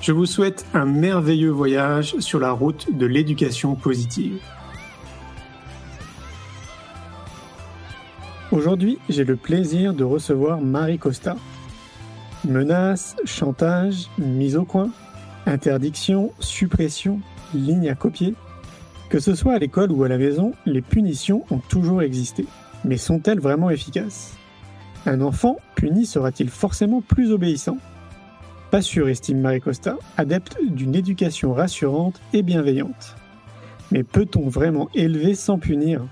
Je vous souhaite un merveilleux voyage sur la route de l'éducation positive. Aujourd'hui, j'ai le plaisir de recevoir Marie Costa. Menaces, chantage, mise au coin, interdiction, suppression, ligne à copier. Que ce soit à l'école ou à la maison, les punitions ont toujours existé. Mais sont-elles vraiment efficaces? Un enfant puni sera-t-il forcément plus obéissant? Pas sûr, estime Marie Costa, adepte d'une éducation rassurante et bienveillante. Mais peut-on vraiment élever sans punir?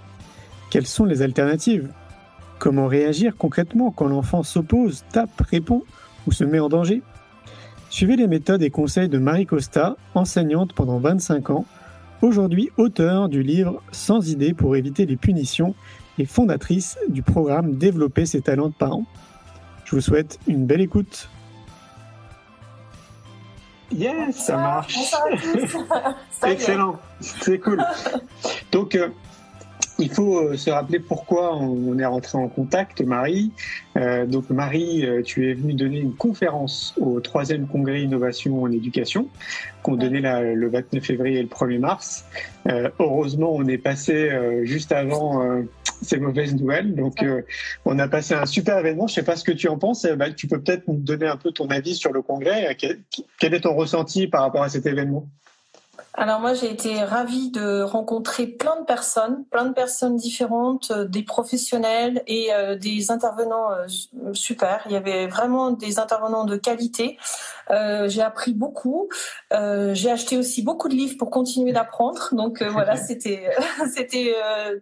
Quelles sont les alternatives? Comment réagir concrètement quand l'enfant s'oppose, tape, répond ou se met en danger? Suivez les méthodes et conseils de Marie Costa, enseignante pendant 25 ans, aujourd'hui auteure du livre Sans idées pour éviter les punitions et fondatrice du programme Développer ses talents de parents. Je vous souhaite une belle écoute. Yes, ça marche. Excellent, c'est cool. Donc, euh, il faut euh, se rappeler pourquoi on est rentré en contact, Marie. Euh, donc Marie, tu es venue donner une conférence au troisième congrès innovation en éducation qu'on donnait le 29 février et le 1er mars. heureusement, on est passé juste avant ces mauvaises nouvelles. Donc, euh, on a passé un super événement. Je ne sais pas ce que tu en penses. Ben, tu peux peut-être nous donner un peu ton avis sur le congrès. quel est ton ressenti par rapport à cet événement? Alors moi j'ai été ravie de rencontrer plein de personnes, plein de personnes différentes, euh, des professionnels et euh, des intervenants euh, super. Il y avait vraiment des intervenants de qualité. J'ai appris beaucoup. j'ai acheté aussi beaucoup de livres pour continuer d'apprendre. Donc voilà, c'était c'était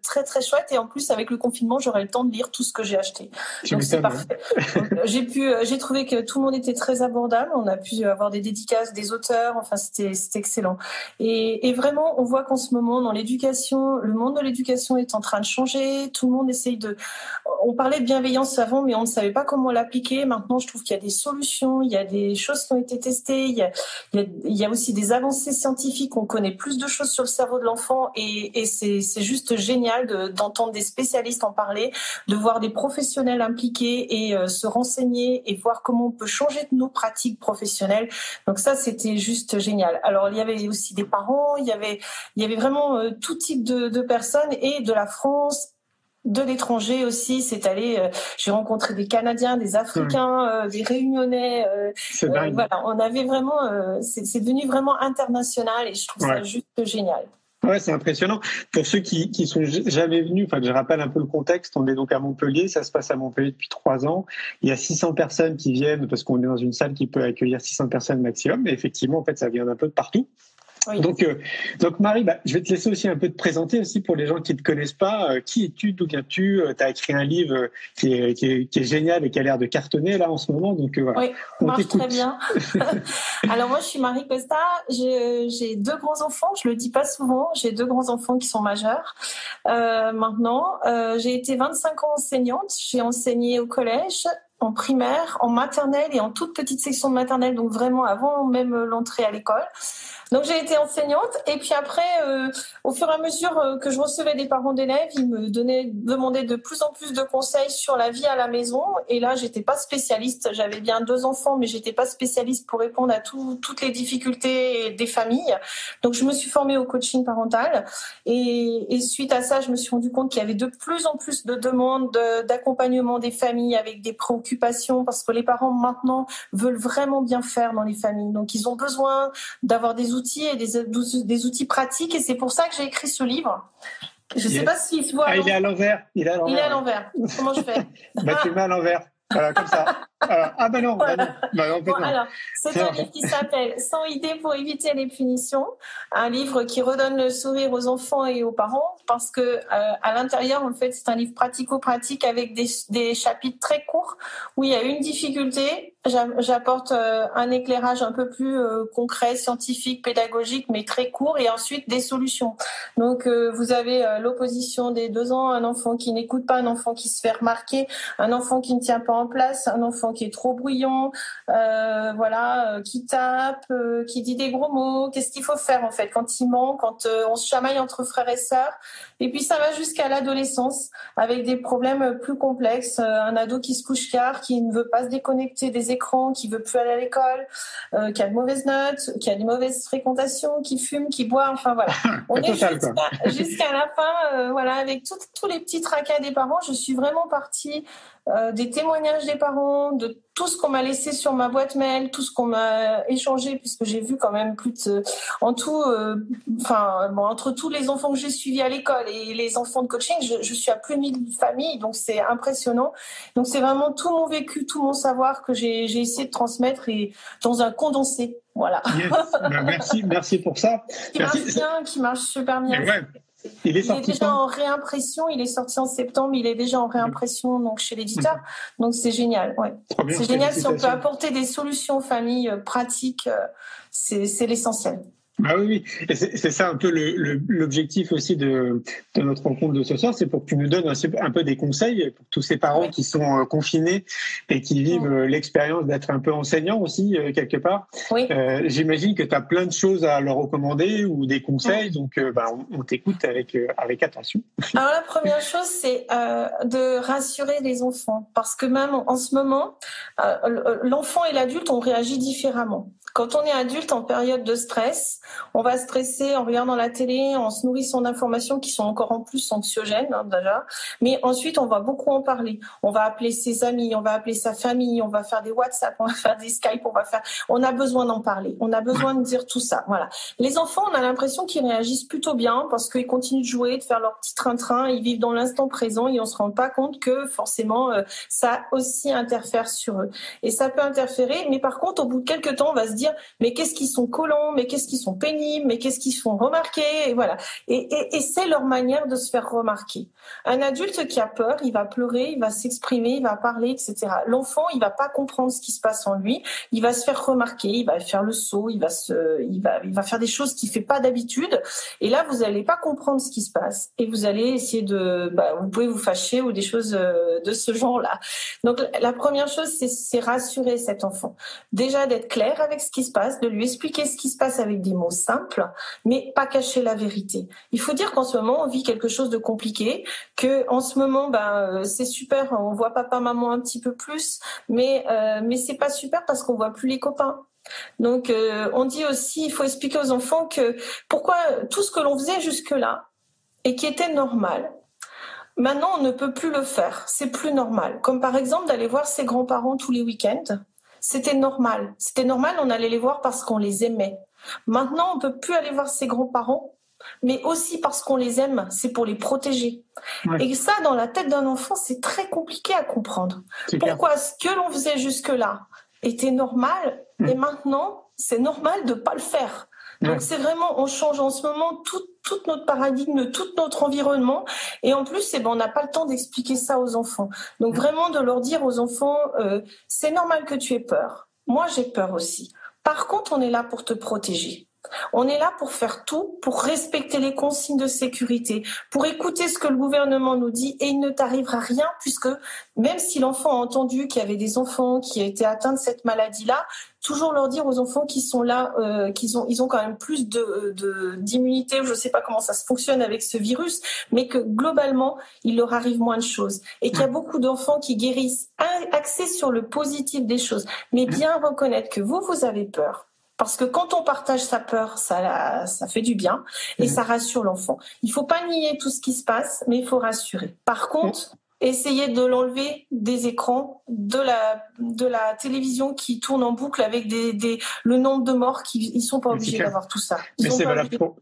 très très chouette et en plus avec le confinement j'aurai le temps de lire tout ce que j'ai acheté. Donc c'est parfait. j'ai pu j'ai trouvé que tout le monde était très abordable. On a pu avoir des dédicaces des auteurs. Enfin c'était c'était excellent. Et, vraiment, on voit qu'en ce moment, dans l'éducation, le monde de l'éducation est en train de changer. Tout le monde essaye de. On parlait de bienveillance avant, mais on ne savait pas comment l'appliquer. Maintenant, je trouve qu'il y a des solutions, il y a des choses qui ont été testées, il y a, aussi des avancées scientifiques. On connaît plus de choses sur le cerveau de l'enfant, et, c'est juste génial d'entendre des spécialistes en parler, de voir des professionnels impliqués et euh, se renseigner et voir comment on peut changer nos pratiques professionnelles. Donc ça, c'était juste génial. Alors, il y avait aussi des parents, il y avait, il y avait vraiment euh, tout type de, personnes et de la France de l'étranger aussi. C'est allé. Euh, j'ai rencontré des Canadiens, des Africains, euh, des Réunionnais. voilà, on avait vraiment. c'est devenu vraiment international et je trouve ça juste génial. Ouais, c'est impressionnant. Pour ceux qui, qui sont jamais venus, enfin, je rappelle un peu le contexte. On est donc à Montpellier. Ça se passe à Montpellier depuis trois ans. Il y a 600 personnes qui viennent parce qu'on est dans une salle qui peut accueillir 600 personnes maximum. Mais effectivement, en fait, ça vient d'un peu de partout. Donc, euh, donc Marie, bah, je vais te laisser aussi un peu te présenter aussi pour les gens qui ne te connaissent pas. Euh, qui es-tu D'où viens-tu? Euh, Tu as écrit un livre qui est, qui, est, qui est, génial et qui a l'air de cartonner là en ce moment. Donc voilà. Oui, marche très bien. Alors moi, je suis Marie Costa. J'ai deux grands enfants. Je le dis pas souvent. J'ai deux grands enfants qui sont majeurs maintenant. j'ai été 25 ans enseignante. J'ai enseigné au collège, en primaire, en maternelle et en toute petite section de maternelle, donc vraiment avant même l'entrée à l'école. Donc j'ai été enseignante et puis après, euh, au fur et à mesure euh, que je recevais des parents d'élèves, ils me demandaient de plus en plus de conseils sur la vie à la maison. Et là, j'étais pas spécialiste. J'avais bien deux enfants, mais j'étais pas spécialiste pour répondre à toutes les difficultés des familles. Donc je me suis formée au coaching parental et, et suite à ça, je me suis rendu compte qu'il y avait de plus en plus de demandes d'accompagnement des familles avec des préoccupations préoccupation parce que les parents maintenant veulent vraiment bien faire dans les familles. Donc ils ont besoin d'avoir des outils et des, des outils pratiques et c'est pour ça que j'ai écrit ce livre. Je ne sais pas s'il se voit. Ah, il est à l'envers. Il est à l'envers. Comment je fais bah, Tu mets à l'envers. Voilà, comme ça. ah ben non, bah non. Bah non, alors, c'est un livre qui s'appelle Sans idées pour éviter les punitions, un livre qui redonne le sourire aux enfants et aux parents, parce que euh, à l'intérieur, en fait, c'est un livre pratico-pratique avec des, des chapitres très courts où il y a une difficulté, j'apporte euh, un éclairage un peu plus euh, concret, scientifique, pédagogique, mais très court, et ensuite des solutions. Donc, vous avez l'opposition des deux ans, un enfant qui n'écoute pas, un enfant qui se fait remarquer, un enfant qui ne tient pas en place, un enfant qui est trop bruyant, euh, voilà, euh, qui tape, euh, qui dit des gros mots. Qu'est-ce qu'il faut faire en fait? Quand il ment, quand on se chamaille entre frères et sœurs Et puis ça va jusqu'à l'adolescence avec des problèmes plus complexes. un ado qui se couche tard, qui ne veut pas se déconnecter des écrans, qui veut plus aller à l'école, qui a de mauvaises notes, qui a des mauvaises fréquentations, qui fume, qui boit. Enfin voilà, on est jusqu'à la fin, voilà, avec tous les petits tracas des parents. Je suis vraiment partie euh, des témoignages des parents, de tout ce qu'on m'a laissé sur ma boîte mail, tout ce qu'on m'a échangé, puisque j'ai vu quand même plus de, en tout, euh, enfin, bon, entre tous les enfants que j'ai suivis à l'école et les enfants de coaching, je, je suis à plus de 1000 familles, donc c'est impressionnant. Donc c'est vraiment tout mon vécu, tout mon savoir que j'ai essayé de transmettre et dans un condensé. Voilà. Ben, merci, merci pour ça. Qui marche bien, qui marche super bien. Il est, déjà en réimpression. Il est sorti en septembre. Il est déjà en réimpression donc chez l'éditeur. Donc c'est génial. Ouais. C'est génial si on peut apporter des solutions aux familles euh, pratiques. Euh, c'est l'essentiel. Ah oui, oui. c'est ça un peu l'objectif aussi de, de, notre rencontre de ce soir, c'est pour que tu nous donnes un, peu des conseils pour tous ces parents qui sont euh, confinés et qui vivent euh, l'expérience d'être un peu enseignants aussi, euh, quelque part. Oui. J'imagine que tu as plein de choses à leur recommander ou des conseils, donc bah, on, t'écoute avec, avec attention. Alors la première chose, c'est de rassurer les enfants, parce que même en ce moment, l'enfant et l'adulte ont réagi différemment. Quand on est adulte en période de stress, on va stresser en regardant la télé, en se nourrissant d'informations qui sont encore en plus anxiogènes hein, déjà. Mais ensuite, on va beaucoup en parler. On va appeler ses amis, on va appeler sa famille, on va faire des WhatsApp, on va faire des Skype, on va faire. On a besoin d'en parler. On a besoin de dire tout ça. Voilà. Les enfants, on a l'impression qu'ils réagissent plutôt bien parce qu'ils continuent de jouer, de faire leur petit train-train, ils vivent dans l'instant présent et on se rend pas compte que forcément euh, ça aussi interfère sur eux. Et ça peut interférer, mais par contre, au bout de quelques temps, on va se dire mais qu'est-ce qu'ils sont collants, mais qu'est-ce qu'ils sont pénibles, mais qu'est-ce qu'ils font remarquer, et voilà. Et, c'est leur manière de se faire remarquer. Un adulte qui a peur, il va pleurer, il va s'exprimer, il va parler, etc. L'enfant, il va pas comprendre ce qui se passe en lui, il va se faire remarquer, il va faire le saut, il va il va, faire des choses qu'il fait pas d'habitude. Et là, vous allez pas comprendre ce qui se passe et vous allez essayer de, bah, vous pouvez vous fâcher ou des choses euh, de ce genre-là. Donc la première chose, c'est rassurer cet enfant. Déjà d'être clair avec ce se passe, de lui expliquer ce qui se passe avec des mots simples, mais pas cacher la vérité. Il faut dire qu'en ce moment, on vit quelque chose de compliqué, que en ce moment, ben, euh, c'est super, on voit papa, maman un petit peu plus, mais, euh, mais c'est pas super parce qu'on voit plus les copains. Donc, euh, on dit aussi, il faut expliquer aux enfants que pourquoi tout ce que l'on faisait jusque-là et qui était normal, Maintenant, on ne peut plus le faire. C'est plus normal. Comme par exemple d'aller voir ses grands-parents tous les week-ends c'était normal. C'était normal, on allait les voir parce qu'on les aimait. Maintenant, on peut plus aller voir ses grands-parents, mais aussi parce qu'on les aime, c'est pour les protéger. Et ça, dans la tête d'un enfant, c'est très compliqué à comprendre. Pourquoi ce que l'on faisait jusque-là était normal et mm. maintenant, c'est normal de pas le faire. Donc c'est vraiment, on change en ce moment tout, tout, notre paradigme, tout notre environnement. Et en plus, eh ben, on n'a pas le temps d'expliquer ça aux enfants. Donc vraiment de leur dire aux enfants, euh, c'est normal que tu aies peur. Moi, j'ai peur aussi. Par contre, on est là pour te protéger. On est là pour faire tout, pour respecter les consignes de sécurité, pour écouter ce que le gouvernement nous dit et il ne t'arrivera rien puisque même si l'enfant a entendu qu'il y avait des enfants qui étaient atteints de cette maladie-là, toujours leur dire aux enfants qui sont là, euh, qu'ils ont, ils ont quand même plus de, d'immunité, je ne sais pas comment ça se fonctionne avec ce virus, mais que globalement, il leur arrive moins de choses. Et qu'il y a beaucoup d'enfants qui guérissent, axés sur le positif des choses, mais bien reconnaître que vous, vous avez peur parce que quand on partage sa peur, ça, ça fait du bien et mhm. ça rassure l'enfant. Il faut pas nier tout ce qui se passe, mais il faut rassurer. Par contre, essayer de l'enlever des écrans, de la, de la télévision qui tourne en boucle avec des, des le nombre de morts qui ils sont pas obligés d'avoir tout ça. Mais c'est valable pour,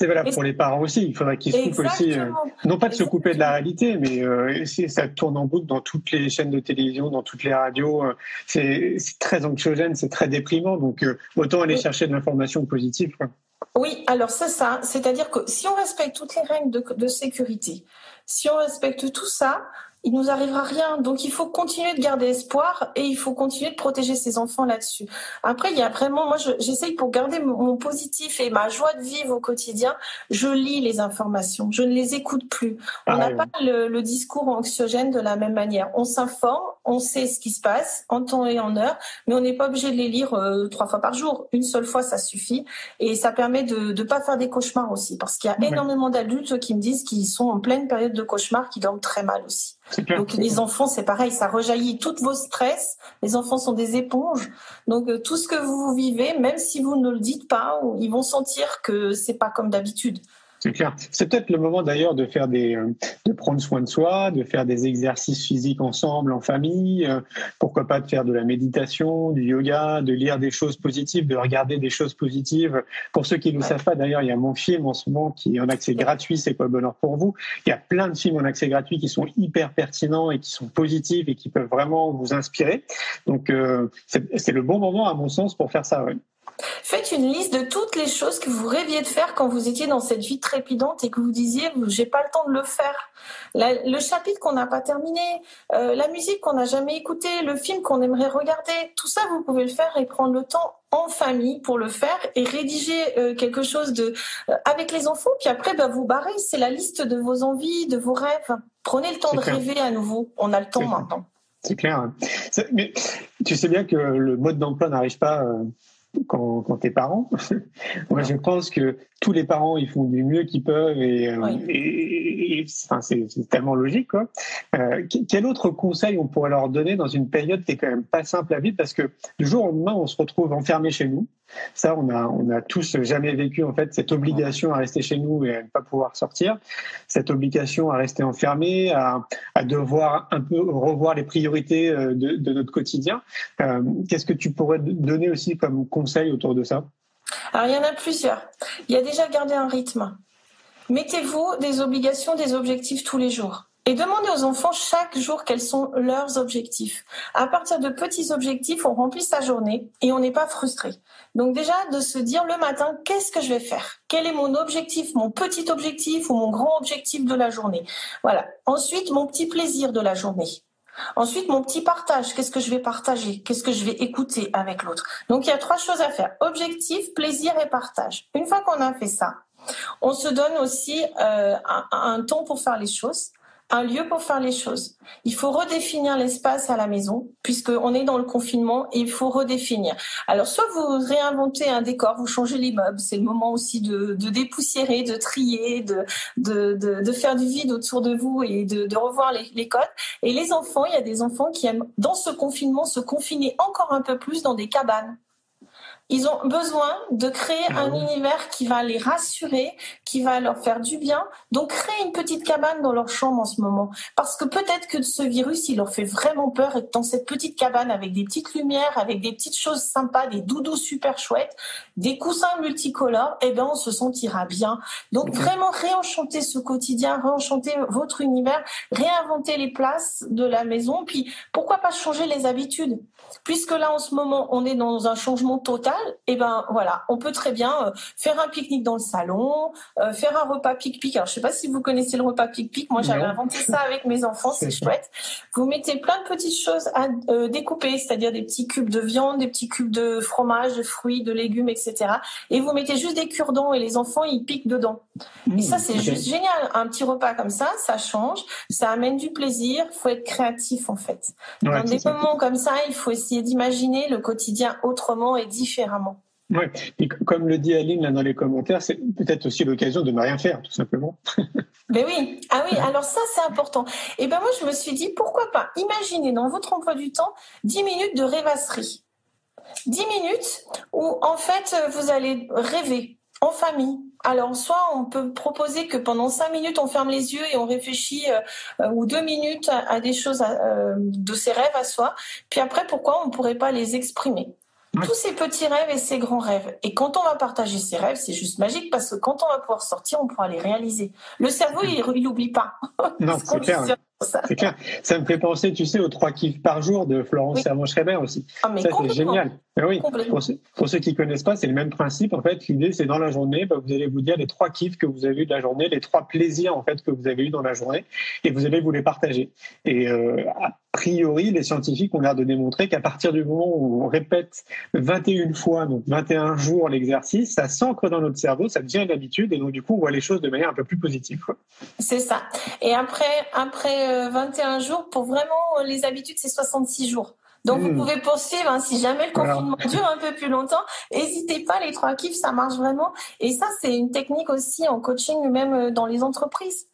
c'est valable pour les parents aussi. Il faudrait qu'ils se coupent aussi, euh, non pas de se couper de la réalité, mais euh, ça tourne en boucle dans toutes les chaînes de télévision, dans toutes les radios. Euh, c'est très anxiogène, c'est très déprimant. Donc euh, autant aller chercher de l'information positive. Quoi. Oui, alors c'est ça. C'est-à-dire que si on respecte toutes les règles de, de sécurité, si on respecte tout ça, il nous arrivera rien. Donc il faut continuer de garder espoir et il faut continuer de protéger ses enfants là-dessus. Après, il y a vraiment, moi, j'essaye pour garder mon positif et ma joie de vivre au quotidien, je lis les informations, je ne les écoute plus. On n'a pas le, le, discours anxiogène de la même manière. On s'informe, on sait ce qui se passe en temps et en heure, mais on n'est pas obligé de les lire euh, trois fois par jour. Une seule fois, ça suffit et ça permet de ne pas faire des cauchemars aussi, parce qu'il y a énormément d'adultes qui me disent qu'ils sont en pleine période de cauchemar, qui dorment très mal aussi. Donc les enfants, c'est pareil, ça rejaillit tous vos stress. Les enfants sont des éponges. Donc euh, tout ce que vous vivez, même si vous ne le dites pas, ils vont sentir que c'est pas comme d'habitude. C'est clair. C'est peut-être le moment d'ailleurs de faire des, euh, de prendre soin de soi, de faire des exercices physiques ensemble en famille. Euh, pourquoi pas de faire de la méditation, du yoga, de lire des choses positives, de regarder des choses positives. Pour ceux qui ne le savent pas, d'ailleurs, il y a mon film en ce moment qui est en accès gratuit. C'est quoi le bonheur pour vous? Il y a plein de films en accès gratuit qui sont hyper pertinents et qui sont positifs et qui peuvent vraiment vous inspirer. Donc euh, c'est le bon moment à mon sens pour faire ça. Faites une liste de toutes les choses que vous rêviez de faire quand vous étiez dans cette vie trépidante et que vous disiez j'ai pas le temps de le faire. le chapitre qu'on n'a pas terminé, euh, la musique qu'on n'a jamais écoutée, le film qu'on aimerait regarder, tout ça vous pouvez le faire et prendre le temps en famille pour le faire et rédiger euh, quelque chose de euh, avec les enfants. Puis après, bah, vous barrez. C'est la liste de vos envies, de vos rêves. Prenez le temps de rêver à nouveau. On a le temps maintenant. C'est clair. Hein. Mais tu sais bien que le mode d'emploi n'arrive pas quand, quand t'es parent. Moi, je pense que tous les parents, ils font du mieux qu'ils peuvent et, euh, et, enfin, c'est tellement logique. Quoi. Euh, quel autre conseil on pourrait leur donner dans une période qui est quand même pas simple à vivre? Parce que du jour au lendemain, on se retrouve enfermé chez nous. Ça, on a, on a tous jamais vécu en fait cette obligation à rester chez nous et à ne pas pouvoir sortir, cette obligation à rester enfermé, à, à devoir un peu revoir les priorités euh, de, de notre quotidien. Euh, Qu'est-ce que tu pourrais donner aussi comme conseil autour de ça? Alors il y en a plusieurs. Il y a déjà garder un rythme. Mettez-vous des obligations, des objectifs tous les jours. Et demandez aux enfants chaque jour quels sont leurs objectifs. À partir de petits objectifs, on remplit sa journée et on n'est pas frustré. Donc déjà, de se dire le matin, qu'est-ce que je vais faire? Quel est mon objectif, mon petit objectif ou mon grand objectif de la journée? Voilà. Ensuite, mon petit plaisir de la journée. Ensuite, mon petit partage, qu'est-ce que je vais partager? Qu'est-ce que je vais écouter avec l'autre? Donc, il y a trois choses à faire. Objectif, plaisir et partage. Une fois qu'on a fait ça, on se donne aussi euh, un, un temps pour faire les choses un lieu pour faire les choses. Il faut redéfinir l'espace à la maison, puisqu'on est dans le confinement et il faut redéfinir. Alors, soit vous réinventez un décor, vous changez les meubles, c'est le moment aussi de, dépoussiérer, de trier, de, de, de, faire du vide autour de vous et de, de revoir les, les codes. Et les enfants, il y a des enfants qui aiment, dans ce confinement, se confiner encore un peu plus dans des cabanes. Ils ont besoin de créer ah un univers qui va les rassurer, qui va leur faire du bien. Donc, créer une petite cabane dans leur chambre en ce moment. Parce que peut-être que ce virus, il leur fait vraiment peur et que dans cette petite cabane avec des petites lumières, avec des petites choses sympas, des doudous super chouettes, des coussins multicolores, eh ben, on se sentira bien. Donc, vraiment réenchanter ce quotidien, réenchanter votre univers, réinventer les places de la maison. Puis, pourquoi pas changer les habitudes? Puisque là, en ce moment, on est dans un changement total, et eh ben voilà, on peut très bien euh, faire un pique-nique dans le salon, euh, faire un repas pique-pique. Alors je sais pas si vous connaissez le repas pique-pique. Moi j'avais inventé ça avec mes enfants, c'est chouette. Vous mettez plein de petites choses à euh, découper, c'est-à-dire des petits cubes de viande, des petits cubes de fromage, de fruits, de légumes, etc. Et vous mettez juste des cure-dents et les enfants ils piquent dedans. et mmh, ça c'est juste génial. Un petit repas comme ça, ça change, ça amène du plaisir. Faut être créatif en fait. dans des moments comme ça, il faut essayer d'imaginer le quotidien autrement et différemment oui, et comme le dit Aline là dans les commentaires, c'est peut-être aussi l'occasion de ne rien faire, tout simplement. Ben oui, ah oui, alors ça c'est important. Et ben moi je me suis dit pourquoi pas imaginez dans votre emploi du temps 10 minutes de rêvasserie. 10 minutes où en fait vous allez rêver. en famille. Alors, soit on peut proposer que pendant cinq minutes, on ferme les yeux et on réfléchit, euh, ou deux minutes à, des choses euh, de ses rêves à soi. Puis après, pourquoi on ne pourrait pas les exprimer? Tous ces petits rêves et ces grands rêves. Et quand on va partager ces rêves, c'est juste magique parce que quand on va pouvoir sortir, on pourra les réaliser. Le cerveau, il n'oublie pas. Non, c'est clair. C'est clair. Ça me fait penser, tu sais, aux trois kiffs par jour de Florence oui. Servan-Schreiber aussi. Ah, ça, c'est génial. oui, pour ceux, pour ceux, qui connaissent pas, c'est le même principe. En fait, l'idée, c'est dans la journée, bah, vous allez vous dire les trois kiffs que vous avez eu de la journée, les trois plaisirs en fait que vous avez eu dans la journée, et vous allez vous les partager. Et euh, a priori, les scientifiques ont l'air de démontrer qu'à partir du moment où on répète 21 fois, donc 21 jours l'exercice, ça s'ancre dans notre cerveau, ça devient une habitude, et donc du coup, on voit les choses de manière un peu plus positive. C'est ça. Et après, après 21 euh, jours, pour vraiment euh, les habitudes, c'est 66 jours. Donc vous hmm. pouvez poursuivre hein, si jamais le confinement dure un peu plus longtemps. N'hésitez pas, les trois kiffs, ça marche vraiment. Et ça, c'est une technique aussi en coaching, même euh, dans les entreprises.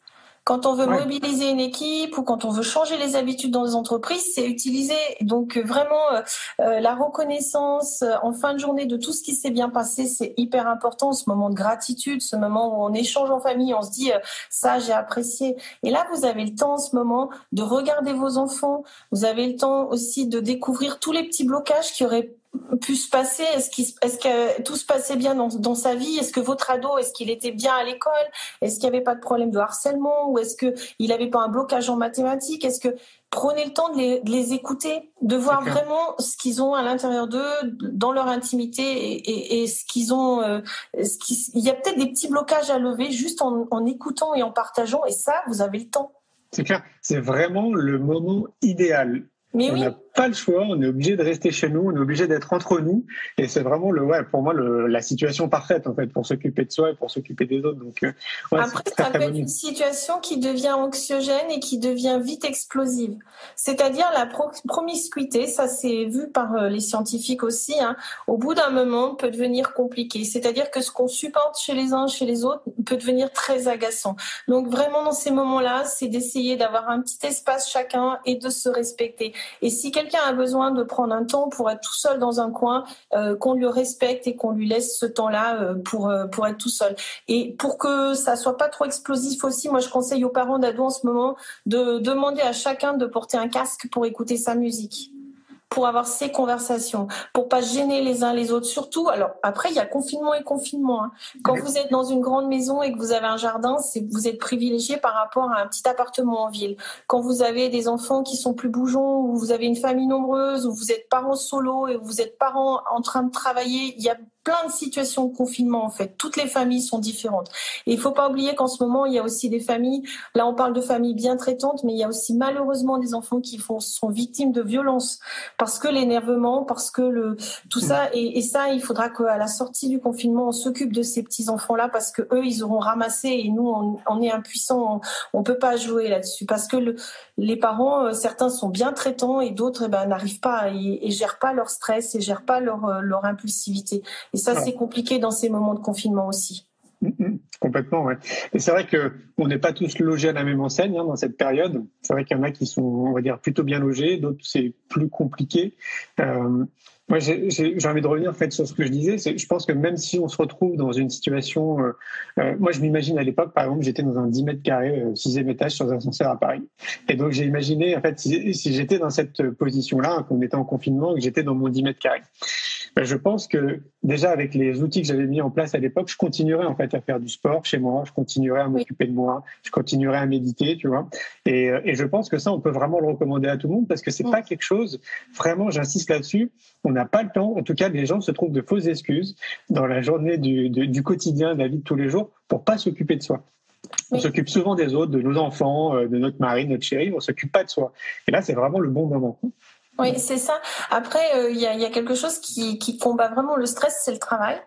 Quand on veut mobiliser une équipe ou quand on veut changer les habitudes dans les entreprises, c'est utiliser donc vraiment euh, euh, la reconnaissance euh, en fin de journée de tout ce qui s'est bien passé, c'est hyper important. Ce moment de gratitude, ce moment où on échange en famille, on se dit ça j'ai apprécié. Et là, vous avez le temps en ce moment de regarder vos enfants. Vous avez le temps aussi de découvrir tous les petits blocages qui auraient pu se passer? Est-ce est que tout se passait bien dans, dans sa vie? Est-ce que votre ado, est-ce qu'il était bien à l'école? Est-ce qu'il n'y avait pas de problème de harcèlement? Ou est-ce qu'il n'avait pas un blocage en mathématiques? Est-ce que prenez le temps de les, de les écouter, de voir vraiment ce qu'ils ont à l'intérieur d'eux, dans leur intimité et, et, et ce qu'ils ont. Euh, ce il y a peut-être des petits blocages à lever juste en, en écoutant et en partageant. Et ça, vous avez le temps. C'est clair, c'est vraiment le moment idéal. Mais on oui pas le choix, on est obligé de rester chez nous, on est obligé d'être entre nous, et c'est vraiment le, ouais, pour moi le, la situation parfaite en fait pour s'occuper de soi et pour s'occuper des autres. Donc euh, ouais, après, ça peut être une situation qui devient anxiogène et qui devient vite explosive. C'est-à-dire la promiscuité, ça c'est vu par euh, les scientifiques aussi. Hein, au bout d'un moment, peut devenir compliqué. C'est-à-dire que ce qu'on supporte chez les uns, chez les autres, peut devenir très agaçant. Donc vraiment dans ces moments-là, c'est d'essayer d'avoir un petit espace chacun et de se respecter. Et si quelqu'un quelqu'un a besoin de prendre un temps pour être tout seul dans un coin, euh, qu'on le respecte et qu'on lui laisse ce temps-là euh, pour euh, pour être tout seul. Et pour que ça soit pas trop explosif aussi, moi je conseille aux parents d'ados en ce moment de demander à chacun de porter un casque pour écouter sa musique pour avoir ces conversations, pour pas gêner les uns les autres. Surtout, alors après, il y a confinement et confinement. Hein. Quand vous êtes dans une grande maison et que vous avez un jardin, vous êtes privilégié par rapport à un petit appartement en ville. Quand vous avez des enfants qui sont plus bougeons, ou vous avez une famille nombreuse, ou vous êtes parents solo et vous êtes parents en train de travailler, il y a plein de situations de confinement en fait. Toutes les familles sont différentes. Et il faut pas oublier qu'en ce moment, il y a aussi des familles, là on parle de familles bien traitantes, mais il y a aussi malheureusement des enfants qui font, sont victimes de violences parce que l'énervement, parce que le tout ça et, ça, il faudra qu'à la sortie du confinement, on s'occupe de ces petits enfants-là parce que eux, ils auront ramassé et nous, on, est impuissants, on, on peut pas jouer là-dessus parce que le, les parents, euh, certains sont bien traitants et d'autres eh ben, n'arrivent pas et, et gèrent pas leur stress et gèrent pas leur, euh, leur impulsivité. Et ça, c'est compliqué dans ces moments de confinement aussi. Mm, mm, complètement, ouais. Et c'est vrai que on n'est pas tous logés à la même enseigne hein, dans cette période. C'est vrai qu'il y en a qui sont, on va dire, plutôt bien logés, d'autres c'est plus compliqué. Euh, moi, j'ai envie de revenir en fait sur ce que je disais. Je pense que même si on se retrouve dans une situation, euh, euh, moi je m'imagine à l'époque, par exemple, j'étais dans un 10 mètres carrés, sixième étage sur un ascenseur à Paris. Et donc j'ai imaginé en fait si, si j'étais dans cette position-là, qu'on était en confinement, que j'étais dans mon 10 mètres carrés. Ben, je pense que déjà avec les outils que j'avais mis en place à l'époque, je continuerais en fait à faire du sport chez moi, je continuerais à m'occuper de moi, je continuerais à méditer, tu vois. Et, et, je pense que ça, on peut vraiment le recommander à tout le monde parce que c'est pas quelque chose, vraiment, j'insiste là-dessus, on n'a pas le temps. En tout cas, les gens se trouvent de fausses excuses dans la journée du, du quotidien, de la vie de tous les jours, pour pas s'occuper de soi. On s'occupe souvent des autres, de nos enfants, euh, de notre mari, de notre chéri, on s'occupe pas de soi. Et là, c'est vraiment le bon moment. Oui, c'est ça. Après, euh, il y, a, y, a, quelque chose qui combat vraiment le stress, c'est le travail.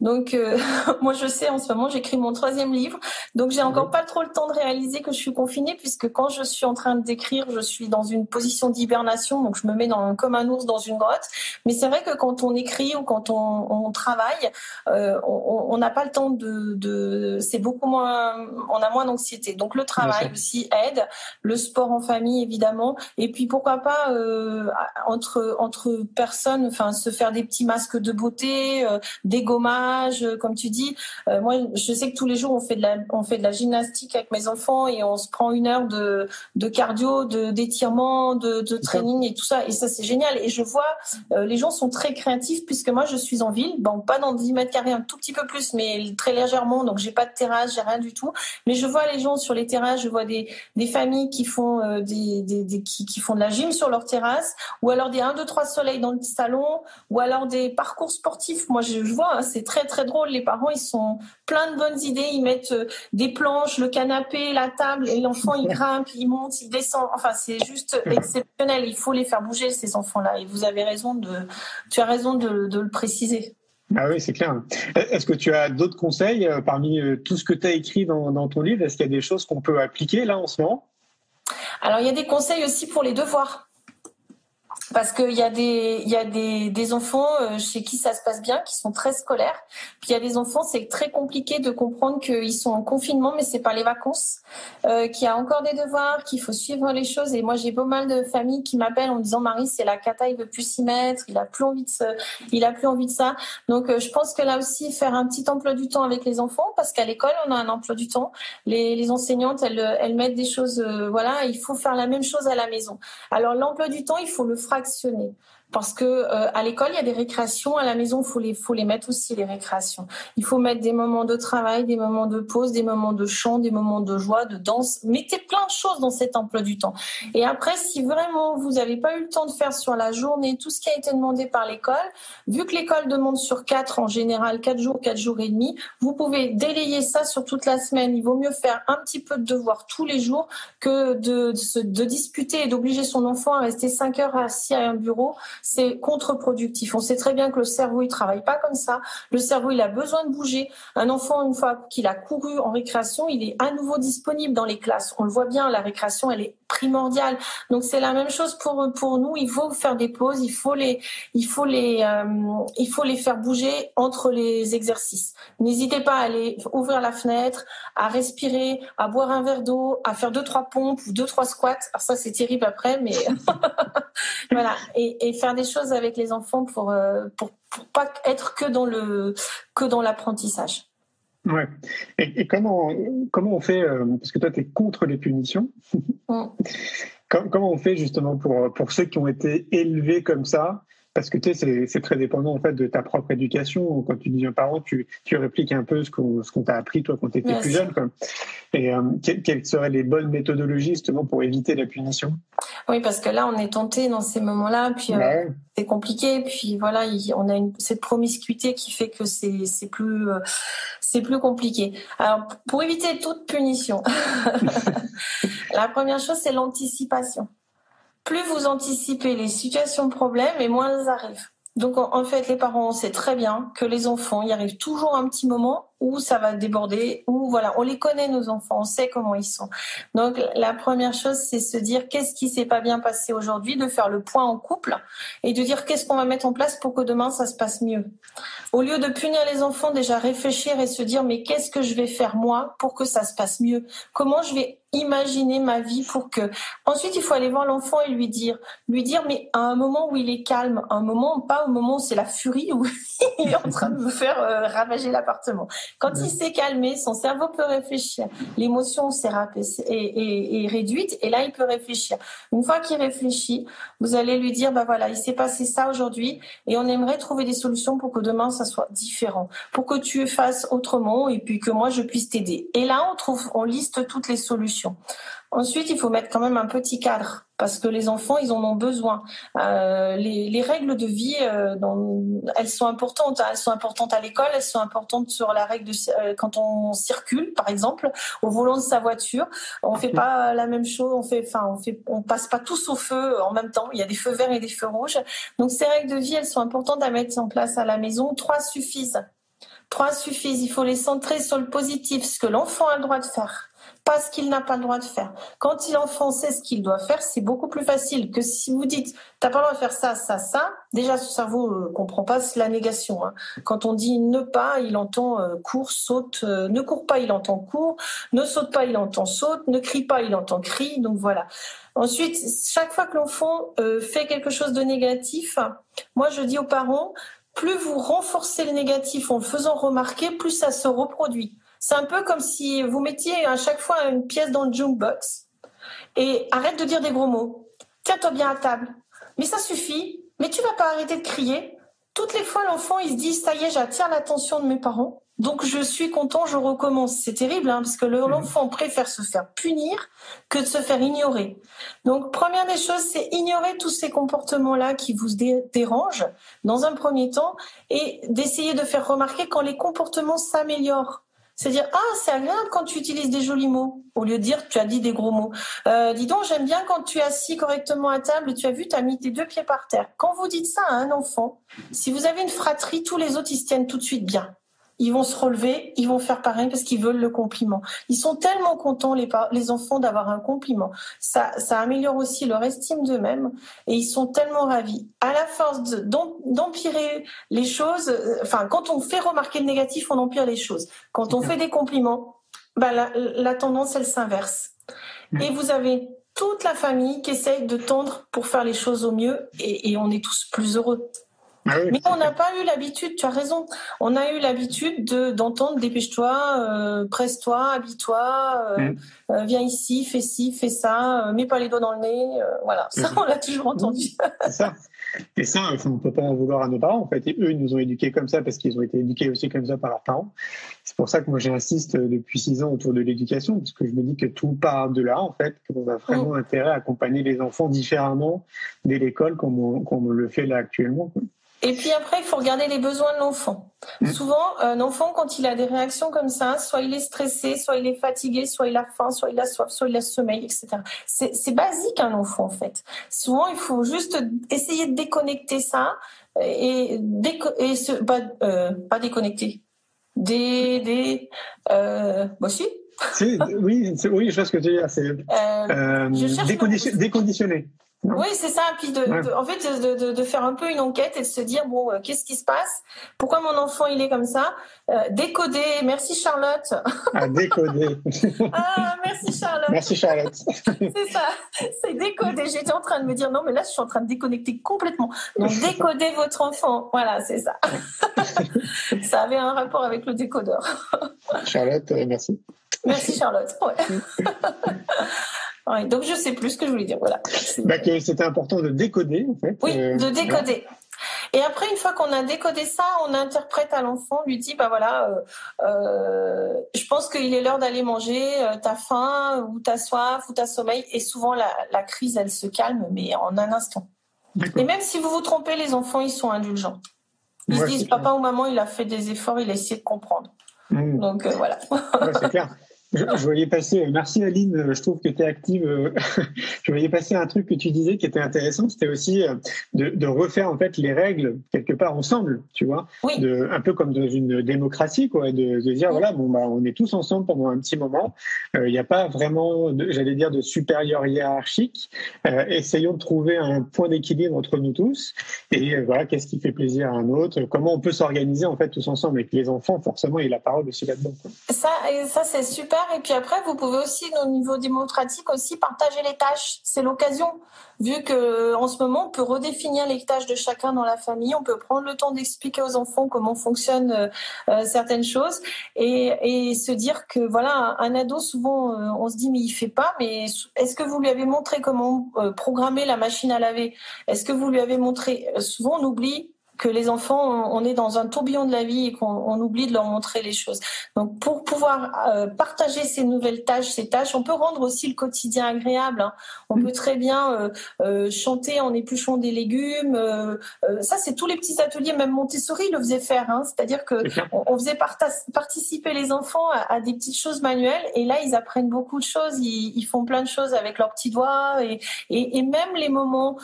Donc, euh, moi, je sais, en ce moment, j'écris mon troisième livre. Donc, j'ai encore pas trop le temps de réaliser que je suis confinée, puisque quand je suis en train d'écrire, je suis dans une position d'hibernation. Donc, je me mets dans, comme un ours dans une grotte. Mais c'est vrai que quand on écrit ou quand on, on travaille, euh, on n'a pas le temps de. de c'est beaucoup moins. On a moins d'anxiété. Donc, le travail aussi aide. Le sport en famille, évidemment. Et puis, pourquoi pas, euh, entre, entre personnes, enfin, se faire des petits masques de beauté, des gommages terrage, comme tu dis. moi, je sais que tous les jours on fait de la, on fait de la gymnastique avec mes enfants et on se prend une heure de, de cardio, d'étirement, de, de training et tout ça. Et ça, c'est génial. Et je vois, les gens sont très créatifs puisque moi, je suis en ville, bon, pas dans 10 mètres carrés, un tout petit peu plus, mais très légèrement. Donc, j'ai pas de terrasse, j'ai rien du tout. Mais je vois les gens sur les terrasses, je vois des, des familles qui font des, des, des qui, qui, font de la gym sur leur terrasse, ou alors des 1, 2, 3 soleils dans le salon, ou alors des parcours sportifs. Moi, je, vois, hein, c'est très, très drôle. Les parents, ils sont plein de bonnes idées. Ils mettent euh, des planches, le canapé, la table, et l'enfant, il grimpe, il monte, il descend. Enfin, c'est juste exceptionnel. Il faut les faire bouger, ces enfants-là. Et vous avez raison de, tu as raison de, de le préciser. Ah oui, c'est clair. Est-ce que tu as d'autres conseils euh, parmi euh, tout ce que tu as écrit dans, dans ton livre? Est-ce qu'il y a des choses qu'on peut appliquer là en ce moment? Alors il y a des conseils aussi pour les devoirs parce qu'il y a des il y a des, des enfants euh, chez qui ça se passe bien, qui sont très scolaires. Puis il y a des enfants, c'est très compliqué de comprendre qu'ils sont en confinement, mais c'est pas les vacances, euh, qu'il y a encore des devoirs, qu'il faut suivre les choses. Et moi, j'ai pas mal de familles qui m'appellent en me disant Marie, c'est la cata, il veut plus s'y mettre, il a plus envie de il a plus envie de ça. Donc euh, je pense que là aussi faire un petit emploi du temps avec les enfants, parce qu'à l'école on a un emploi du temps. Les, les enseignantes elles elles mettent des choses, euh, voilà, il faut faire la même chose à la maison. Alors l'emploi du temps, il faut le fractionner fractionner parce que euh, à l'école il y a des récréations, à la maison faut les faut les mettre aussi les récréations. Il faut mettre des moments de travail, des moments de pause, des moments de chant, des moments de joie, de danse. Mettez plein de choses dans cet emploi du temps. Et après, si vraiment vous n'avez pas eu le temps de faire sur la journée tout ce qui a été demandé par l'école, vu que l'école demande sur quatre en général quatre jours, quatre jours et demi, vous pouvez délayer ça sur toute la semaine. Il vaut mieux faire un petit peu de devoir tous les jours que de, de, de disputer et d'obliger son enfant à rester cinq heures assis à un bureau c'est contre-productif. On sait très bien que le cerveau, il travaille pas comme ça. Le cerveau, il a besoin de bouger. Un enfant, une fois qu'il a couru en récréation, il est à nouveau disponible dans les classes. On le voit bien, la récréation, elle est primordiale. Donc c'est la même chose pour pour nous. Il faut faire des pauses. Il faut les il faut les euh, il faut les faire bouger entre les exercices. N'hésitez pas à aller ouvrir la fenêtre, à respirer, à boire un verre d'eau, à faire deux trois pompes ou deux trois squats. Alors ça c'est terrible après, mais voilà et, et faire des choses avec les enfants pour, euh, pour, pour pas être que dans le que dans l'apprentissage. Ouais. Et, comment comment on fait euh, parce que toi tu es contre les punitions. Mm. comment on fait justement pour pour ceux qui ont été élevés comme ça parce que tu sais, c'est très dépendant en fait de ta propre éducation. Quand tu dis aux parents, tu, tu répliques un peu ce qu'on t'a appris toi quand tu étais plus jeune. Quoi. Et euh, quelles seraient les bonnes méthodologies justement pour éviter la punition? Oui, parce que là, on est tenté dans ces moments-là, puis euh, c'est compliqué. Puis voilà, on a une, cette promiscuité qui fait que c'est plus euh, c'est plus compliqué. Alors, pour éviter toute punition, la première chose c'est l'anticipation plus vous anticipez les situations de problème et moins elles arrivent. Donc en fait, les parents, on sait très bien que les enfants, il arrive toujours un petit moment où ça va déborder, où voilà, on les connaît nos enfants, on sait comment ils sont. Donc la première chose, c'est se dire qu'est-ce qui s'est pas bien passé aujourd'hui, de faire le point en couple et de dire qu'est-ce qu'on va mettre en place pour que demain ça se passe mieux. Au lieu de punir les enfants, déjà réfléchir et se dire mais qu'est-ce que je vais faire moi pour que ça se passe mieux? Comment je vais imaginer ma vie pour que. Ensuite, il faut aller voir l'enfant et lui dire, lui dire, mais à un moment où il est calme, un moment, pas au moment où c'est la furie, où il est en train de me faire euh, ravager l'appartement. Quand il s'est calmé, son cerveau peut réfléchir. L'émotion s'est est, réduite et là, il peut réfléchir. Une fois qu'il réfléchit, vous allez lui dire, bah voilà, il s'est passé ça aujourd'hui et on aimerait trouver des solutions pour que demain, ça soit différent, pour que tu fasses autrement et puis que moi, je puisse t'aider. Et là, on trouve, on liste toutes les solutions. Ensuite, il faut mettre quand même un petit cadre parce que les enfants, ils en ont besoin. Euh, les, les, règles de vie, euh, dans, elles sont importantes. Hein. Elles sont importantes à l'école, elles sont importantes sur la règle de euh, quand on circule, par exemple, au volant de sa voiture. On fait pas la même chose. On fait, enfin, on fait, on passe pas tous au feu en même temps. Il y a des feux verts et des feux rouges. Donc ces règles de vie, elles sont importantes à mettre en place à la maison. Trois suffisent. Trois suffisent. Il faut les centrer sur le positif, ce que l'enfant a le droit de faire pas ce qu'il n'a pas le droit de faire. Quand l'enfant sait ce qu'il doit faire, c'est beaucoup plus facile que si vous dites t'as pas le droit de faire ça, ça, ça. Déjà, son cerveau ne euh, comprend pas la négation. Hein. Quand on dit ne pas, il entend euh, court, saute. Euh, ne court pas, il entend court. Ne saute pas, il entend saute. Ne crie pas, il entend crie. Donc voilà. Ensuite, chaque fois que l'enfant fait quelque chose de négatif, moi je dis aux parents plus vous renforcez le négatif en le faisant remarquer, plus ça se reproduit. C'est un peu comme si vous mettiez à chaque fois une pièce dans le jukebox et arrête de dire des gros mots. Tiens-toi bien à table. Mais ça suffit. Mais tu vas pas arrêter de crier. Toutes les fois, l'enfant, il se dit, ça y est, j'attire l'attention de mes parents. Donc je suis content, je recommence. C'est terrible, hein, parce que mhm. l'enfant préfère se faire punir que de se faire ignorer. Donc première des choses, c'est ignorer tous ces comportements-là qui vous dérangent dans un premier temps et d'essayer de faire remarquer quand les comportements s'améliorent. C'est dire ah c'est agréable quand tu utilises des jolis mots au lieu de dire tu as dit des gros mots. Euh, dis donc j'aime bien quand tu es assis correctement à table. Tu as vu tu as mis tes deux pieds par terre. Quand vous dites ça à un enfant, si vous avez une fratrie, tous les autres ils se tiennent tout de suite bien ils vont se relever, ils vont faire pareil parce qu'ils veulent le compliment. Ils sont tellement contents, les, les enfants, d'avoir un compliment. Ça, ça améliore aussi leur estime d'eux-mêmes et ils sont tellement ravis. À la force d'empirer les choses, euh, enfin, quand on fait remarquer le négatif, on empire les choses. Quand on fait des compliments, bah, la, la tendance, elle s'inverse. Mmh. Et vous avez toute la famille qui essaye de tendre pour faire les choses au mieux et, et on est tous plus heureux. Ah Mais on n'a pas eu l'habitude, tu as raison, on a eu l'habitude d'entendre dépêche-toi, euh, presse-toi, habille-toi, euh, mm. euh, viens ici, fais ci, fais ça, mets pas les doigts dans le nez. voilà, ça mm. on l'a toujours entendu. C'est ça. Et ça, on ne peut pas en vouloir à nos parents, en fait. Et eux, ils nous ont éduqués comme ça parce qu'ils ont été éduqués aussi comme ça par leurs parents. C'est pour ça que moi, j'insiste depuis six ans autour de l'éducation, parce que je me dis que tout part de là, en fait, qu'on a vraiment mm. intérêt à accompagner les enfants différemment dès l'école, comme on le fait là actuellement. Et puis après, il faut regarder les besoins de l'enfant. Mmh. Souvent, un enfant, quand il a des réactions comme ça, soit il est stressé, soit il est fatigué, soit il a faim, soit il a soif, soit il a sommeil, etc. C'est basique un enfant en fait. Souvent, il faut juste essayer de déconnecter ça et, et se, pas, euh, pas déconnecter. Des, des, euh, bah si. oui, oui, je vois ce que tu veux dire. C'est euh, euh déconditionner. Oui, c'est ça. Puis de, en fait, de, de, faire un peu une enquête et de se dire bon, euh, qu'est-ce qui se passe? Pourquoi mon enfant il est comme ça? Euh, Décoder. Merci Charlotte. Ah, décoder. ah, merci Charlotte. Merci Charlotte. c'est ça. C'est décoder. J'étais en train de me dire non, mais là, je suis en train de déconnecter complètement. Donc décoder votre enfant. Voilà, c'est ça. ça avait un rapport avec le décodeur. Charlotte, euh, merci. Merci Charlotte. Ouais. donc je sais plus ce que je voulais dire. Voilà. Bah, c'était important de décoder en fait. Oui, euh, de décoder. Et après, une fois qu'on a décodé ça, on interprète à l'enfant, lui dit, bah voilà, euh, euh, je pense qu'il est l'heure d'aller manger, t'as faim, ou t'as soif, ou t'as sommeil. Et souvent, la, la, crise, elle se calme, mais en un instant. Et même si vous vous trompez, les enfants, ils sont indulgents. Ils se disent, papa ou maman, il a fait des efforts, il a essayé de comprendre. Mmh. Donc voilà. c'est clair. Je, voyais passer, euh, merci Aline, euh, je trouve que tu es active. Euh, je voyais passer un truc que tu disais qui était intéressant, c'était aussi de, refaire en fait les règles quelque part ensemble, tu vois, de, un peu comme dans une démocratie, quoi, de, dire voilà, bon bah on est tous ensemble pendant un petit moment. Il n'y a pas vraiment, j'allais dire, de supérieur hiérarchique. essayons de trouver un point d'équilibre entre nous tous. Et voilà, qu'est-ce qui fait plaisir à un autre? Comment on peut s'organiser en fait tous ensemble avec les enfants? Forcément, il a la parole aussi là-dedans. Ça, ça c'est super et puis après, vous pouvez aussi, au niveau démocratique, aussi partager les tâches. C'est l'occasion. Vu que en ce moment, on peut redéfinir les tâches de chacun dans la famille. On peut prendre le temps d'expliquer aux enfants comment fonctionnent euh, euh, certaines choses et, se dire que voilà, un, ado, souvent, euh, on se dit mais il fait pas. Mais est-ce que vous lui avez montré comment programmer la machine à laver? Est-ce que vous lui avez montré? Souvent, on oublie que les enfants, on est dans un tourbillon de la vie et qu'on oublie de leur montrer les choses. Donc, pour pouvoir euh, partager ces nouvelles tâches, ces tâches, on peut rendre aussi le quotidien agréable. Hein. On peut très bien euh, euh, chanter en épluchant des légumes. ça, c'est tous les petits ateliers, même Montessori le faisait faire. Hein. C'est-à-dire que on, faisait participer les enfants à, des petites choses manuelles, et là, ils apprennent beaucoup de choses. Ils, font plein de choses avec leurs petits doigts, et, et, et même les moments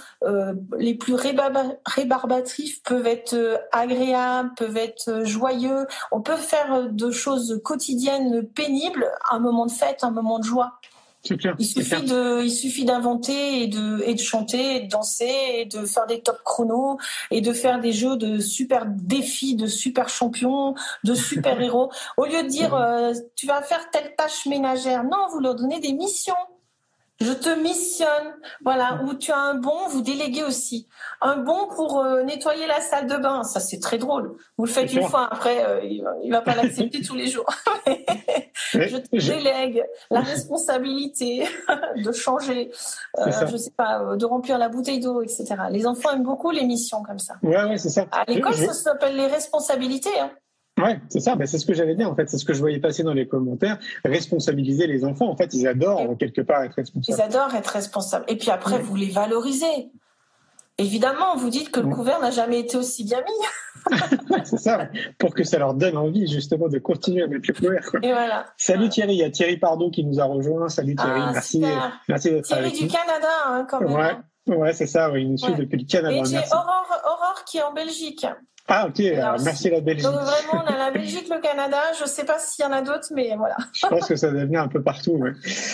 les plus rébarbatifs peuvent peuvent être euh, agréables, peuvent être euh, joyeux. On peut faire euh, de choses quotidiennes pénibles un moment de fête, un moment de joie. il suffit de, il suffit d'inventer et de, et de chanter, et de danser, et de faire des top chronos, et de faire des jeux de super défis, de super champions, de super héros. Au lieu de dire, tu vas faire telle tâche ménagère, non, vous leur donnez des missions je te missionne, voilà, où tu as un bon, vous déléguez aussi. Un bon pour euh, nettoyer la salle de bain, ça c'est très drôle. Vous le faites une fois, après, euh, il, va, va pas l'accepter tous les jours. je te délègue la responsabilité de changer, euh, je sais pas, de remplir la bouteille d'eau, etc. Les enfants aiment beaucoup les missions comme ça. Ouais, ouais, c'est ça. À l'école, ça s'appelle les responsabilités. Hein. Ouais, c'est ça. Ben, c'est ce que j'avais dit en fait. C'est ce que je voyais passer dans les commentaires. Responsabiliser les enfants. En fait, ils adorent quelque part être responsables. Ils adorent être responsables. Et puis après, vous les valorisez. Évidemment, vous dites que le couvert n'a jamais été aussi bien mis. c'est ça, pour que ça leur donne envie justement de continuer à mettre le couvert. Et voilà. Salut Thierry, il y a Thierry Pardon qui nous a rejoint. Salut Thierry, ah, merci, merci d'être Thierry du Canada, hein, quand même. Ouais, ouais c'est ça, oui, il nous suit depuis le Canada. Et j'ai Aurore, Aurore qui est en Belgique. Ah ok, merci la Belgique. Donc vraiment, on a la Belgique, le Canada. Je ne sais pas s'il y en a d'autres, mais voilà. Je pense que ça doit venir un peu partout. Ouais.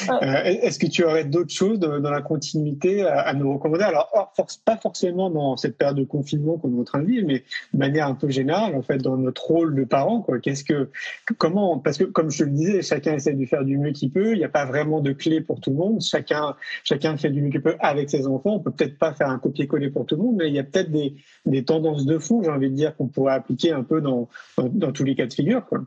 Euh, Est-ce que tu aurais d'autres choses dans, la continuité à, nous recommander? Alors, force, pas forcément dans cette période de confinement qu'on est en train de vivre, mais de manière un peu générale, en fait, dans notre rôle de parents. Qu'est-ce que, comment Parce que comme je le disais, chacun essaie de faire du mieux qu'il peut. Il n'y a pas vraiment de clé pour tout le monde. Chacun, chacun fait du mieux qu'il peut avec ses enfants. On peut peut-être pas faire un copier-coller pour tout le monde, mais il y a peut-être des, des tendances de fond, j'ai envie de dire, qu'on pourrait appliquer un peu dans, dans, tous les cas de figure. Quoi.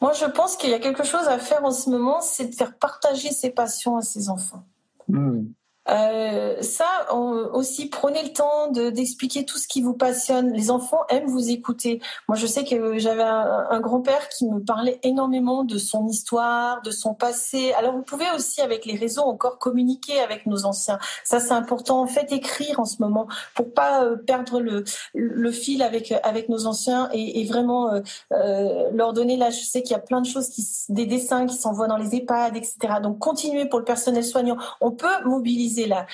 Moi, je pense qu'il y a quelque chose à faire en ce moment, c'est de faire partager ses passions à ses enfants. Hmm. Euh, ça aussi, prenez le temps d'expliquer tout ce qui vous passionne. Les enfants aiment vous écouter. Moi, je sais que j'avais un, grand-père qui me parlait énormément de son histoire, de son passé. Alors, vous pouvez aussi, avec les réseaux, encore communiquer avec nos anciens. Ça, c'est important. En fait, écrire en ce moment pour pas euh, perdre le, le fil avec avec nos anciens et, vraiment euh, leur donner. Là, je sais qu'il y a plein de choses, qui, des dessins qui s'envoient dans les EHPAD, etc. Donc, continuez pour le personnel soignant. On peut mobiliser là.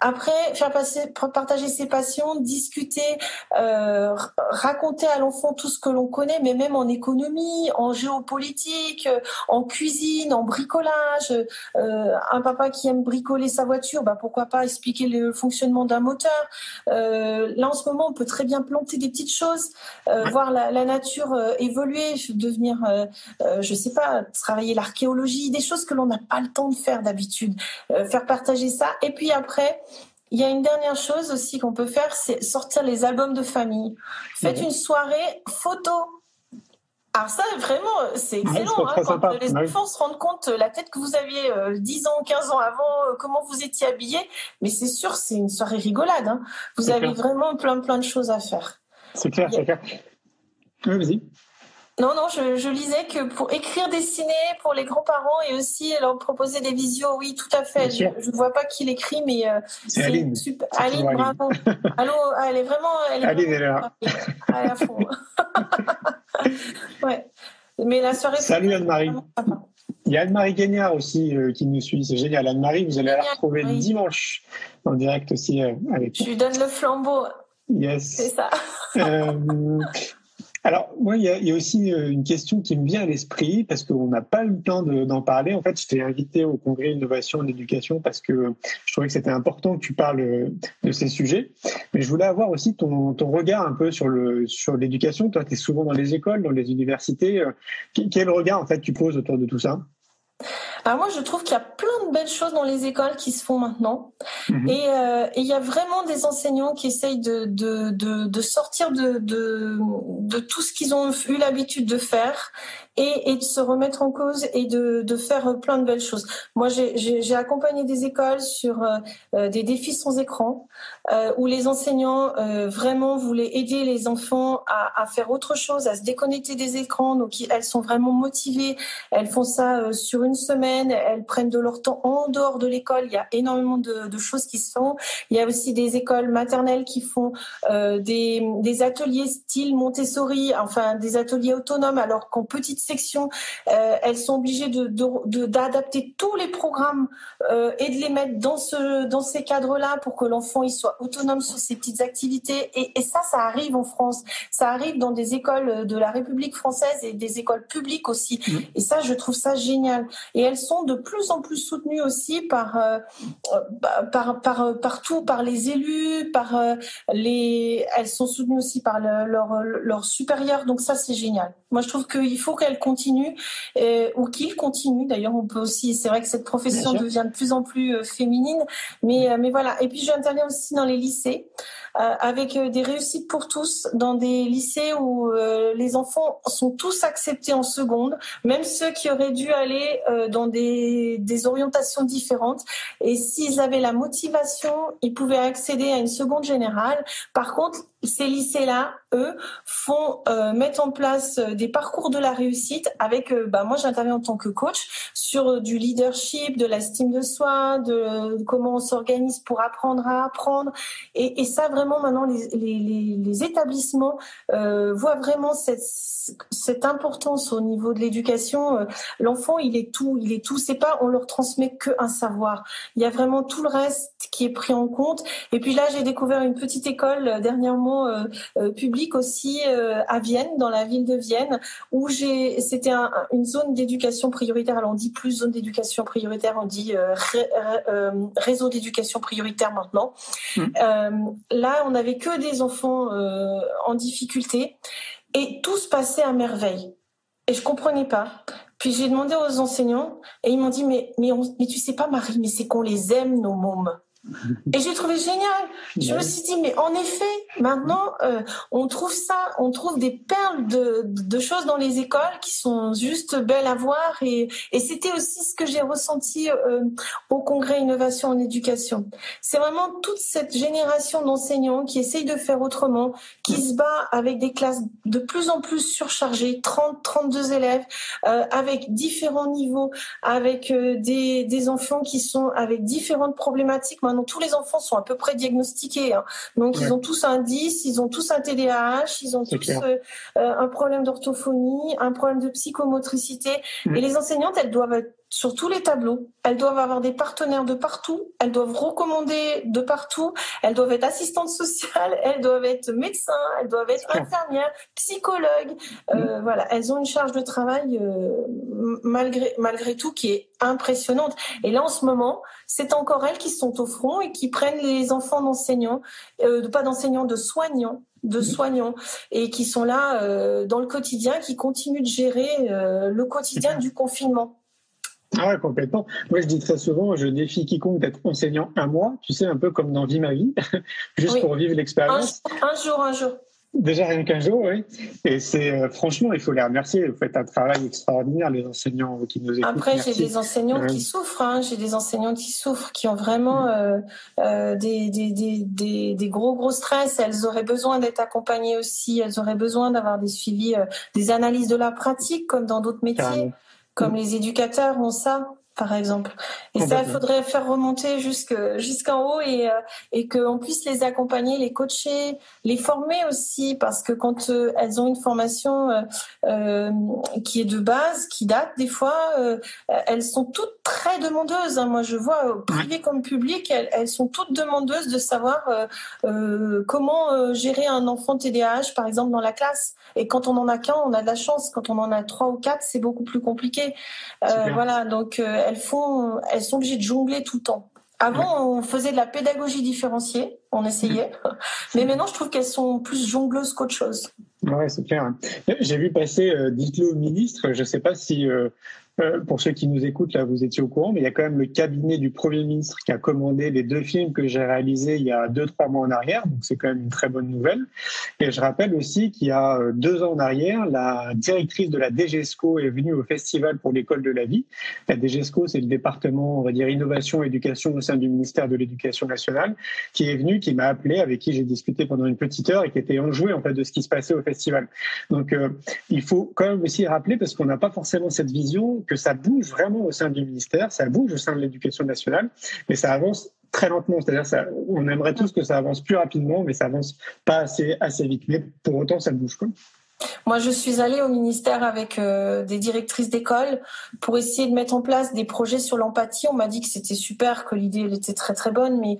Après, faire passer, partager ses passions, discuter, euh, raconter à l'enfant tout ce que l'on connaît, mais même en économie, en géopolitique, euh, en cuisine, en bricolage. Euh, un papa qui aime bricoler sa voiture, bah pourquoi pas expliquer le fonctionnement d'un moteur. là, en ce moment, on peut très bien planter des petites choses, voir la, la nature évoluer, devenir, je sais pas, travailler l'archéologie, des choses que l'on n'a pas le temps de faire d'habitude. faire partager ça. Et puis après, il y a une dernière chose aussi qu'on peut faire, c'est sortir les albums de famille. Faites une soirée photo. Alors ça, vraiment, c'est excellent. hein, quand les enfants se rendent compte, la tête que vous aviez 10 euh, ans, 15 ans avant, euh, comment vous étiez habillé. Mais c'est sûr, c'est une soirée rigolade. Hein. Vous avez vraiment plein, plein de choses à faire. C'est clair, c'est clair. Oui, vas-y. Non, non, je, lisais que pour écrire, dessiner pour les grands-parents et aussi leur proposer des visios, oui, tout à fait. Je ne vois pas qui l'écrit, mais euh, c'est Aline. Super. Aline, bravo. Allô, elle est vraiment. Elle est Aline est là. à fond. ouais. Mais la soirée. Salut Anne-Marie. Il y a Anne-Marie Gagnard aussi euh, qui nous suit, c'est génial. Anne-Marie, vous allez la retrouver dimanche en direct aussi euh, avec. Je lui donne le flambeau. Yes. C'est ça. Alors, moi, il y, a aussi euh, une question qui me vient à l'esprit parce qu'on n'a pas eu le temps d'en parler. En fait, je t'ai invité au congrès Innovation et Éducation parce que je trouvais que c'était important que tu parles euh, de ces sujets. Mais je voulais avoir aussi ton, regard un peu sur le sur l'éducation. Toi, tu es souvent dans les écoles, dans les universités. Euh, quel regard, en fait, tu poses autour de tout ça? Alors moi, je trouve qu'il y a plein de belles choses dans les écoles qui se font maintenant. Mhm. Euh, et il y a vraiment des enseignants qui essayent de, de, de, de sortir de, de, de tout ce qu'ils ont eu l'habitude de faire et, et, de se remettre en cause et de, de faire plein de belles choses. Moi, j'ai accompagné des écoles sur euh, euh, des défis sans écran, euh, où les enseignants euh, vraiment voulaient aider les enfants à, à, faire autre chose, à se déconnecter des écrans. Donc, elles sont vraiment motivées. Elles font ça sur une semaine. Elles prennent de leur temps en dehors de l'école. Il y a énormément de, de, choses qui se font. Il y a aussi des écoles maternelles qui font des, des ateliers style Montessori, enfin des ateliers autonomes, alors qu'en petite section, euh, elles sont obligées de, d'adapter tous les programmes euh, et de les mettre dans, ce, dans ces cadres-là pour que l'enfant il soit autonome sur ses petites activités. Et, ça, ça arrive en France. Ça arrive dans des écoles de la République française et des écoles publiques aussi. Mmh. Et ça, je trouve ça génial. Et elles sont de plus en plus soutenues aussi par euh, bah, par par partout par les élus, par les elles sont soutenues aussi par leurs leur supérieurs. Donc ça c'est génial. Moi je trouve qu'il faut qu'elles continuent ou qu'ils continuent. D'ailleurs on peut aussi c'est vrai que cette profession devient de plus en plus féminine, mais mais voilà. Et puis j'interviens aussi dans les lycées. Euh, avec euh, des réussites pour tous dans des lycées où euh, les enfants sont tous acceptés en seconde, même ceux qui auraient dû aller dans des, des orientations différentes. Et s'ils avaient la motivation, ils pouvaient accéder à une seconde générale. Par contre, ces lycées-là, eux, font euh, mettre en place euh, des parcours de la réussite avec, euh, bah, moi j'interviens en tant que coach sur du leadership, de l'estime de soi, de, comment on s'organise pour apprendre à apprendre. Et, ça, vraiment, maintenant, les établissements voient vraiment cette, cette importance au niveau de l'éducation. L'enfant, il est tout, il est tout. C'est pas, on leur transmet que un savoir. Il y a vraiment tout le reste qui est pris en compte. Et puis là, j'ai découvert une petite école dernièrement euh, euh, public aussi euh, à Vienne, dans la ville de Vienne, où j'ai, c'était une zone d'éducation prioritaire. Alors on dit plus zone d'éducation prioritaire, on dit réseau d'éducation prioritaire maintenant. Mmh. là, on n'avait que des enfants en difficulté et tout se passait à merveille. Et je comprenais pas. Puis j'ai demandé aux enseignants et ils m'ont dit mais mais, mais tu sais pas Marie mais c'est qu'on les aime nos mômes. Et j'ai trouvé génial. Je me suis dit, mais en effet, maintenant, euh, on trouve ça, on trouve des perles de, de, choses dans les écoles qui sont juste belles à voir. Et, et c'était aussi ce que j'ai ressenti euh, au congrès Innovation en éducation. C'est vraiment toute cette génération d'enseignants qui essayent de faire autrement, qui se bat avec des classes de plus en plus surchargées, 30, 32 élèves, euh, avec différents niveaux, avec des, des enfants qui sont avec différentes problématiques. Maintenant, tous les enfants sont à peu près diagnostiqués. Hein. Donc, ils ont tous un 10, ils ont tous un TDAH, ils ont tous euh, euh, un problème d'orthophonie, un problème de psychomotricité. Mm. Et les enseignantes, elles doivent être sur tous les tableaux. Elles doivent avoir des partenaires de partout. Elles doivent recommander de partout. Elles doivent être assistantes sociales. Elles doivent être médecins. Elles doivent être infirmières, psychologues. Euh, mm. Voilà, elles ont une charge de travail euh, malgré malgré tout qui est impressionnante. Et là, en ce moment, c'est encore elles qui sont au front et qui prennent les enfants d'enseignants, euh, pas d'enseignants, de soignants de mm. soignants et qui sont là euh, dans le quotidien, qui continuent de gérer euh, le quotidien du confinement. Ah ouais, complètement. Moi, je dis très souvent, je défie quiconque d'être enseignant un mois, tu sais, un peu comme dans Vie ma vie, juste pour vivre l'expérience. Un, jour, un jour. Déjà rien qu'un jour, oui. Et c'est euh, franchement, il faut les remercier. Vous faites un travail extraordinaire, les enseignants qui nous écoutent. Après, j'ai des enseignants qui souffrent. Hein. J'ai des enseignants qui souffrent, qui ont vraiment euh, euh, des, des, des, des, gros gros stress. Elles auraient besoin d'être accompagnées aussi. Elles auraient besoin d'avoir des suivis, des analyses de la pratique, comme dans d'autres métiers comme les éducateurs ont ça par exemple. Et ça, il faudrait faire remonter jusqu'en haut et, euh, et qu'on puisse les accompagner, les coacher, les former aussi, parce que quand euh, elles ont une formation euh, qui est de base, qui date des fois, elles sont toutes très demandeuses. Hein. Moi, je vois, privé comme public, elles, elles, sont toutes demandeuses de savoir comment gérer un enfant TDAH, par exemple, dans la classe. Et quand on en a qu'un, on a de la chance. Quand on en a trois ou quatre, c'est beaucoup plus compliqué. voilà, donc elles font, elles sont obligées de jongler tout le temps. Avant, on faisait de la pédagogie différenciée, on essayait, mais maintenant, je trouve qu'elles sont plus jongleuses qu'autre chose. Ouais, c'est clair. J'ai vu passer, euh, dites-le au ministre, je ne sais pas si euh, euh, pour ceux qui nous écoutent, là, vous étiez au courant, mais il y a quand même le cabinet du Premier ministre qui a commandé les deux films que j'ai réalisés il y a deux, trois mois en arrière. Donc, c'est quand même une très bonne nouvelle. Et je rappelle aussi qu'il y a euh, deux ans en arrière, la directrice de la DGESCO est venue au Festival pour l'école de la vie. La DGESCO, c'est le département, on va dire, innovation, éducation au sein du ministère de l'Éducation nationale, qui est venue, qui m'a appelé, avec qui j'ai discuté pendant une petite heure et qui était enjoué, en fait, de ce qui se passait au festival. Donc, euh, il faut quand même aussi rappeler, parce qu'on n'a pas forcément cette vision, que ça bouge vraiment au sein du ministère, ça bouge au sein de l'éducation nationale, mais ça avance très lentement. C'est-à-dire, on aimerait tous que ça avance plus rapidement, mais ça avance pas assez, vite. Mais pour autant, ça bouge. Quoi. Moi, je suis allée au ministère avec euh, des directrices d'école pour essayer de mettre en place des projets sur l'empathie. On m'a dit que c'était super, que l'idée était très très bonne, mais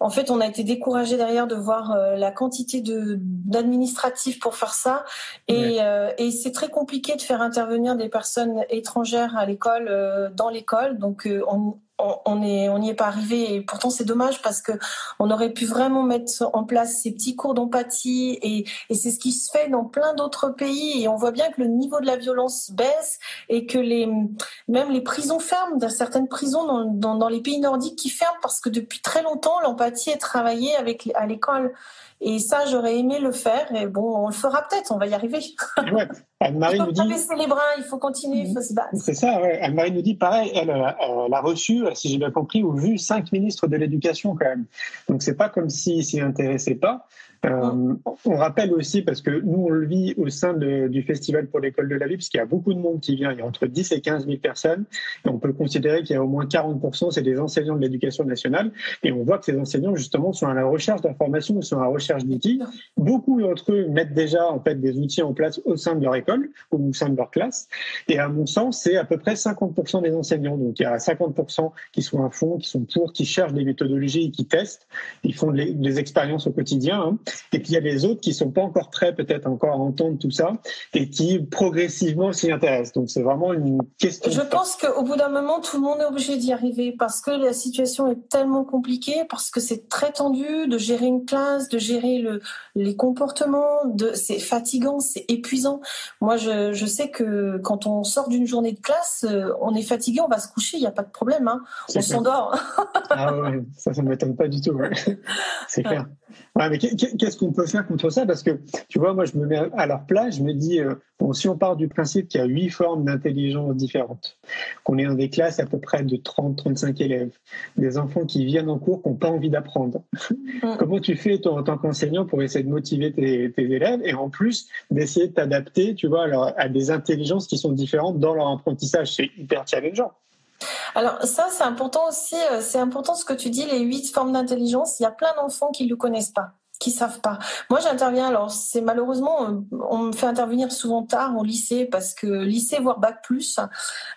En fait, on a été découragé derrière de voir euh, la quantité d'administratifs pour faire ça, et, euh, et c'est très compliqué de faire intervenir des personnes étrangères à l'école, euh, dans l'école. Donc, on, on n'y est pas arrivé. Et pourtant c'est dommage parce que on aurait pu vraiment mettre en place ces petits cours d'empathie et, c'est ce qui se fait dans plein d'autres pays. Et on voit bien que le niveau de la violence baisse et que les même les prisons ferment, dans certaines prisons dans, dans, dans les pays nordiques qui ferment parce que depuis très longtemps l'empathie est travaillée avec à l'école et ça, j'aurais aimé le faire. Et bon, on le fera peut-être, on va y arriver. Ouais. Anne-Marie nous dit. pas baisser les bras, il faut continuer, il faut se battre. C'est ça, ouais. Anne-Marie nous dit pareil, elle, euh, elle, a reçu, si j'ai bien compris, ou vu cinq ministres de l'éducation quand même. Donc c'est pas comme s'ils s'y intéressaient pas. Euh, on rappelle aussi, parce que nous, on le vit au sein du Festival pour l'école de la vie, puisqu'il y a beaucoup de monde qui vient, il y a entre 10 et 15 000 personnes, et on peut considérer qu'il y a au moins 40%, c'est des enseignants de l'éducation nationale, et on voit que ces enseignants, justement, sont à la recherche d'informations, sont à la recherche d'outils. Beaucoup d'entre eux mettent déjà, en fait, des outils en place au sein de leur école, ou au sein de leur classe, et à mon sens, c'est à peu près 50% des enseignants. Donc, il y a 50% qui sont à fond, qui sont pour, qui cherchent des méthodologies qui testent. Ils font des, des expériences au quotidien. Hein. Et puis il y a les autres qui sont pas encore prêts peut-être encore à entendre tout ça et qui progressivement s'y intéressent. Donc c'est vraiment une question. Je pense qu'au bout d'un moment, tout le monde est obligé d'y arriver parce que la situation est tellement compliquée, parce que c'est très tendu de gérer une classe, de gérer le, les comportements, de, c'est fatigant, c'est épuisant. Moi, je, je, sais que quand on sort d'une journée de classe, euh, on est fatigué, on va se coucher, il n'y a pas de problème, hein. on s'endort. ah ouais, ça, ça ne m'étonne pas du tout. Ouais. C'est clair. Ouais, mais qu'est-ce qu'on peut faire contre ça? Parce que, tu vois, moi, je me mets à leur place, je me dis, euh, bon, si on part du principe qu'il y a huit formes d'intelligence différentes, qu'on est dans des classes à peu près de 30-35 élèves, des enfants qui viennent en cours qui n'ont pas envie d'apprendre, mm. comment tu fais, toi, en tant qu'enseignant, pour essayer de motiver tes, tes élèves et en plus d'essayer de t'adapter, tu vois, alors, à des intelligences qui sont différentes dans leur apprentissage? C'est hyper challengeant. Alors ça, c'est important aussi, euh, c'est important ce que tu dis, les huit formes d'intelligence. Il y a plein d'enfants qui ne le connaissent pas qui savent pas. Moi, j'interviens. Alors, c'est malheureusement, on me fait intervenir souvent tard au lycée parce que lycée voire bac plus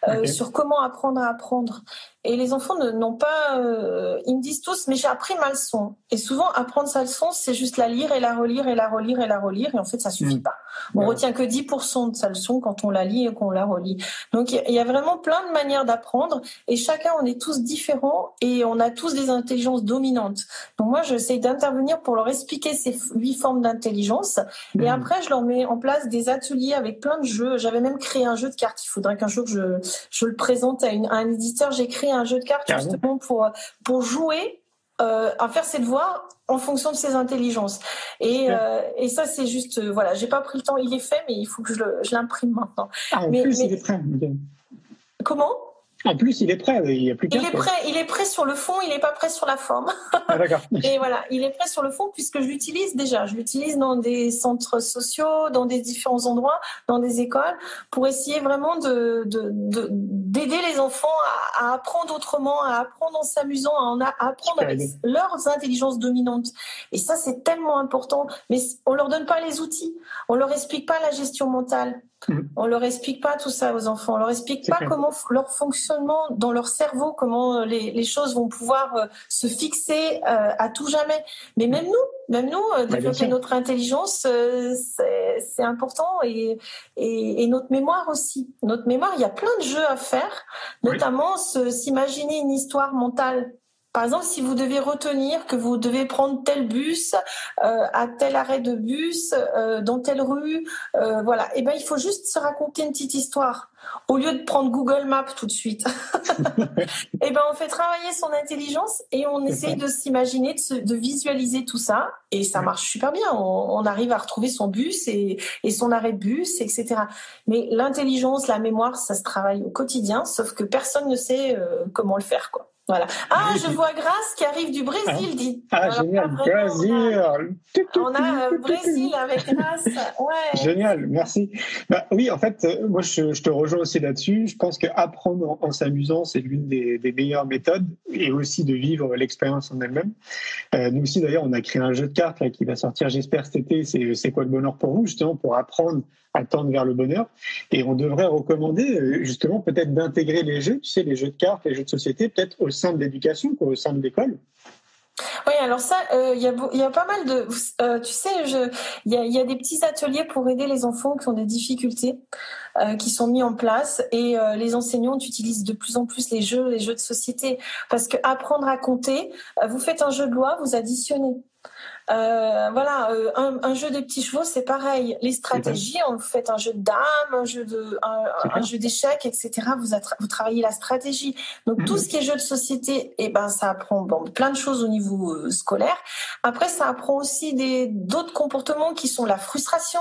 euh, sur comment apprendre à apprendre. Et les enfants n'ont pas. Euh, ils me disent tous, mais j'ai appris ma leçon. Et souvent, apprendre sa leçon, c'est juste la lire et la relire et la relire et la relire. Et en fait, ça suffit mm. pas. On retient que 10% de sa leçon quand on la lit et qu'on la relit. Donc, il y a vraiment plein de manières d'apprendre. Et chacun, on est tous différents et on a tous des intelligences dominantes. Donc, moi, j'essaie d'intervenir pour leur expliquer ces huit formes d'intelligence. Et mm. après, je leur mets en place des ateliers avec plein de jeux. J'avais même créé un jeu de cartes. Il faudrait qu'un jour je, je le présente à, une, à un éditeur. J'ai créé un jeu de cartes justement pour, pour jouer euh, à faire ses devoirs en fonction de ses intelligences. Et, euh, et ça, c'est juste, euh, voilà, j'ai pas pris le temps, il est fait, mais il faut que je l'imprime maintenant. Ah, en mais, plus, il est prêt. Comment? En plus, il est prêt. Il y a plus Il est prêt. Il est prêt sur le fond. Il n'est pas prêt sur la forme. Ah, d'accord. Et voilà, il est prêt sur le fond puisque je l'utilise déjà. Je l'utilise dans des centres sociaux, dans des différents endroits, dans des écoles, pour essayer vraiment de d'aider les enfants à, apprendre autrement, à apprendre en s'amusant, à, apprendre avec leurs intelligences dominantes. Et ça, c'est tellement important. Mais on leur donne pas les outils. On leur explique pas la gestion mentale. On leur explique pas tout ça aux enfants. On leur explique pas comment leur fonctionnement dans leur cerveau, comment euh, les, choses vont pouvoir euh, se fixer euh, à tout jamais. Mais même nous, même nous, développer notre intelligence, c'est important et, et, notre mémoire aussi. Notre mémoire, il y a plein de jeux à faire, notamment s'imaginer une histoire mentale par exemple, si vous devez retenir que vous devez prendre tel bus euh, à tel arrêt de bus euh, dans telle rue, euh, voilà, et eh ben il faut juste se raconter une petite histoire au lieu de prendre Google Maps tout de suite. et eh ben on fait travailler son intelligence et on essaye de s'imaginer, de, visualiser tout ça et ça marche super bien. On, arrive à retrouver son bus et, et son arrêt de bus, etc. Mais l'intelligence, la mémoire, ça se travaille au quotidien, sauf que personne ne sait comment le faire, quoi. Voilà. Ah, je vois Grace qui arrive du Brésil, dit. Ah, génial, Brésil. On a, euh, Brésil avec Grace. Ouais. Génial, merci. Bah, oui, en fait, euh, moi, je, te rejoins aussi là-dessus. Je pense qu'apprendre en, s'amusant, c'est l'une des, meilleures méthodes et aussi de vivre l'expérience en elle-même. Euh, nous aussi, d'ailleurs, on a créé un jeu de cartes là, qui va sortir, j'espère, cet été. C'est quoi le bonheur pour vous, justement, pour apprendre à vers le bonheur. Et on devrait recommander, justement, peut-être d'intégrer les jeux, tu sais, les jeux de cartes, les jeux de société, peut-être au sein de l'éducation, au sein de l'école. Oui, alors ça, euh, il y, a, y, a, pas mal de... Euh, tu sais, il y a, des petits ateliers pour aider les enfants qui ont des difficultés, euh, qui sont mis en place, et euh, les enseignants utilisent de plus en plus les jeux, les jeux de société, parce que apprendre à compter, euh, vous faites un jeu de loi, vous additionnez. Euh, voilà, euh, un, un, jeu des petits chevaux, c'est pareil. Les stratégies, on fait un jeu de dames, un jeu de, un, un jeu d'échecs, etc. Vous, vous travaillez la stratégie. Donc tout mhm. ce qui est jeu de société, et eh ben ça apprend bon, plein de choses au niveau euh, scolaire. Après, ça apprend aussi des d'autres comportements qui sont la frustration.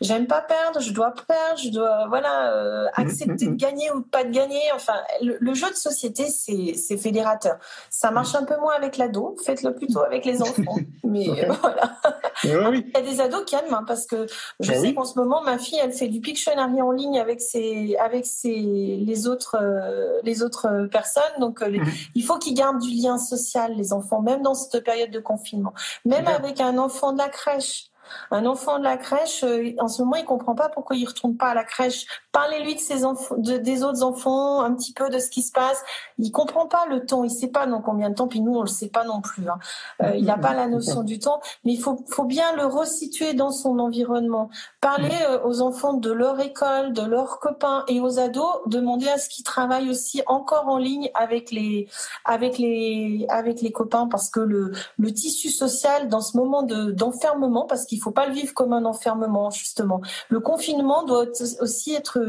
J'aime pas perdre, je dois perdre, je dois voilà mhm, accepter de mhm. gagner ou pas de gagner. Enfin, le, le jeu de société, c'est fédérateur. Ça marche un peu moins avec l'ado. Faites-le plutôt avec les enfants. Mais voilà. Il y a des ados qui aiment, hein, parce que je ben sais qu'en ce moment, ma fille, elle fait du Pictionary en ligne avec ses, avec ses, les autres, euh, les autres personnes. Donc, euh, mhm. il faut qu'ils gardent du lien social, les enfants, même dans cette période de confinement. Même avec un enfant de la crèche. Un enfant de la crèche, euh, en ce moment, il comprend pas pourquoi il retourne pas à la crèche. Parlez-lui de ses enfants, de, des autres enfants, un petit peu de ce qui se passe. Il comprend pas le temps, il sait pas dans combien de temps. Puis nous, on le sait pas non plus. Hein. Euh, il n'a pas la notion du temps, mais il faut, faut bien le resituer dans son environnement. Parler euh, aux enfants de leur école, de leurs copains et aux ados, demander à ce qu'ils travaillent aussi encore en ligne avec les, avec les, avec les copains, parce que le, le tissu social dans ce moment de d'enfermement, parce qu'il il faut pas le vivre comme un enfermement justement. Le confinement doit aussi être,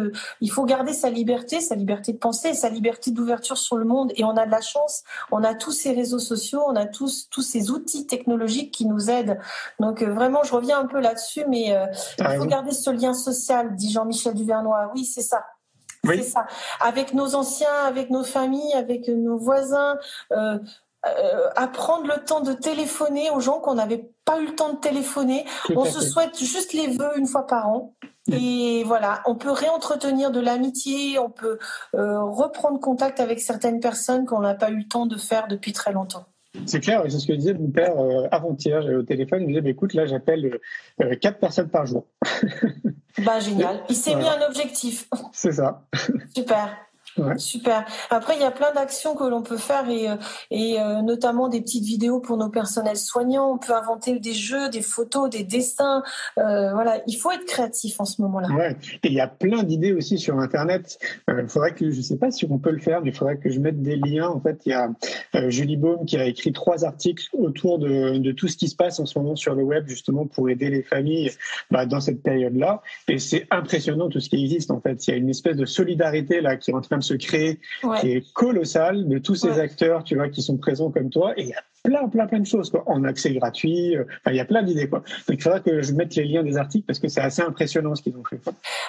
il faut garder sa liberté, sa liberté de penser, sa liberté d'ouverture sur le monde. Et on a de la chance, on a tous ces réseaux sociaux, on a tous tous ces outils technologiques qui nous aident. Donc euh, vraiment, je reviens un peu là-dessus, mais euh, il faut garder ce lien social, dit Jean-Michel Duvernois. Oui, c'est ça. C'est ça. Avec nos anciens, avec nos familles, avec nos voisins. Euh, euh, à prendre le temps de téléphoner aux gens qu'on n'avait pas eu le temps de téléphoner. on se souhaite juste les vœux une fois par an. Et voilà, on peut réentretenir de l'amitié, on peut euh, reprendre contact avec certaines personnes qu'on n'a pas eu le temps de faire depuis très longtemps. C'est clair, c'est ce que disait mon père euh, avant-hier. J'avais au téléphone, il me disait bah, écoute, là, j'appelle euh, quatre personnes par jour. bah, génial. Il s'est mis un objectif. C'est ça. Super. Super. Après, il y a plein d'actions que l'on peut faire et, euh, et euh, notamment des petites vidéos pour nos personnels soignants. On peut inventer des jeux, des photos, des dessins. Euh, voilà, il faut être créatif en ce moment-là. Ouais. Et il y a plein d'idées aussi sur Internet. Il faudrait que, je ne sais pas si on peut le faire, mais il faudrait que je mette des liens. En fait, il y a Julie Baum qui a écrit trois articles autour de, de, tout ce qui se passe en ce moment sur le web, justement pour aider les familles bah, dans cette période-là. Et c'est impressionnant tout ce qui existe. En fait, il y a une espèce de solidarité là qui est en train de se qui est colossal de tous ces acteurs, tu vois, qui sont présents comme toi. Et il y a plein, plein, plein de choses, quoi, en accès gratuit. Euh, il y a plein d'idées. Donc, il faudra que je mette les liens des articles parce que c'est assez impressionnant ce qu'ils ont fait.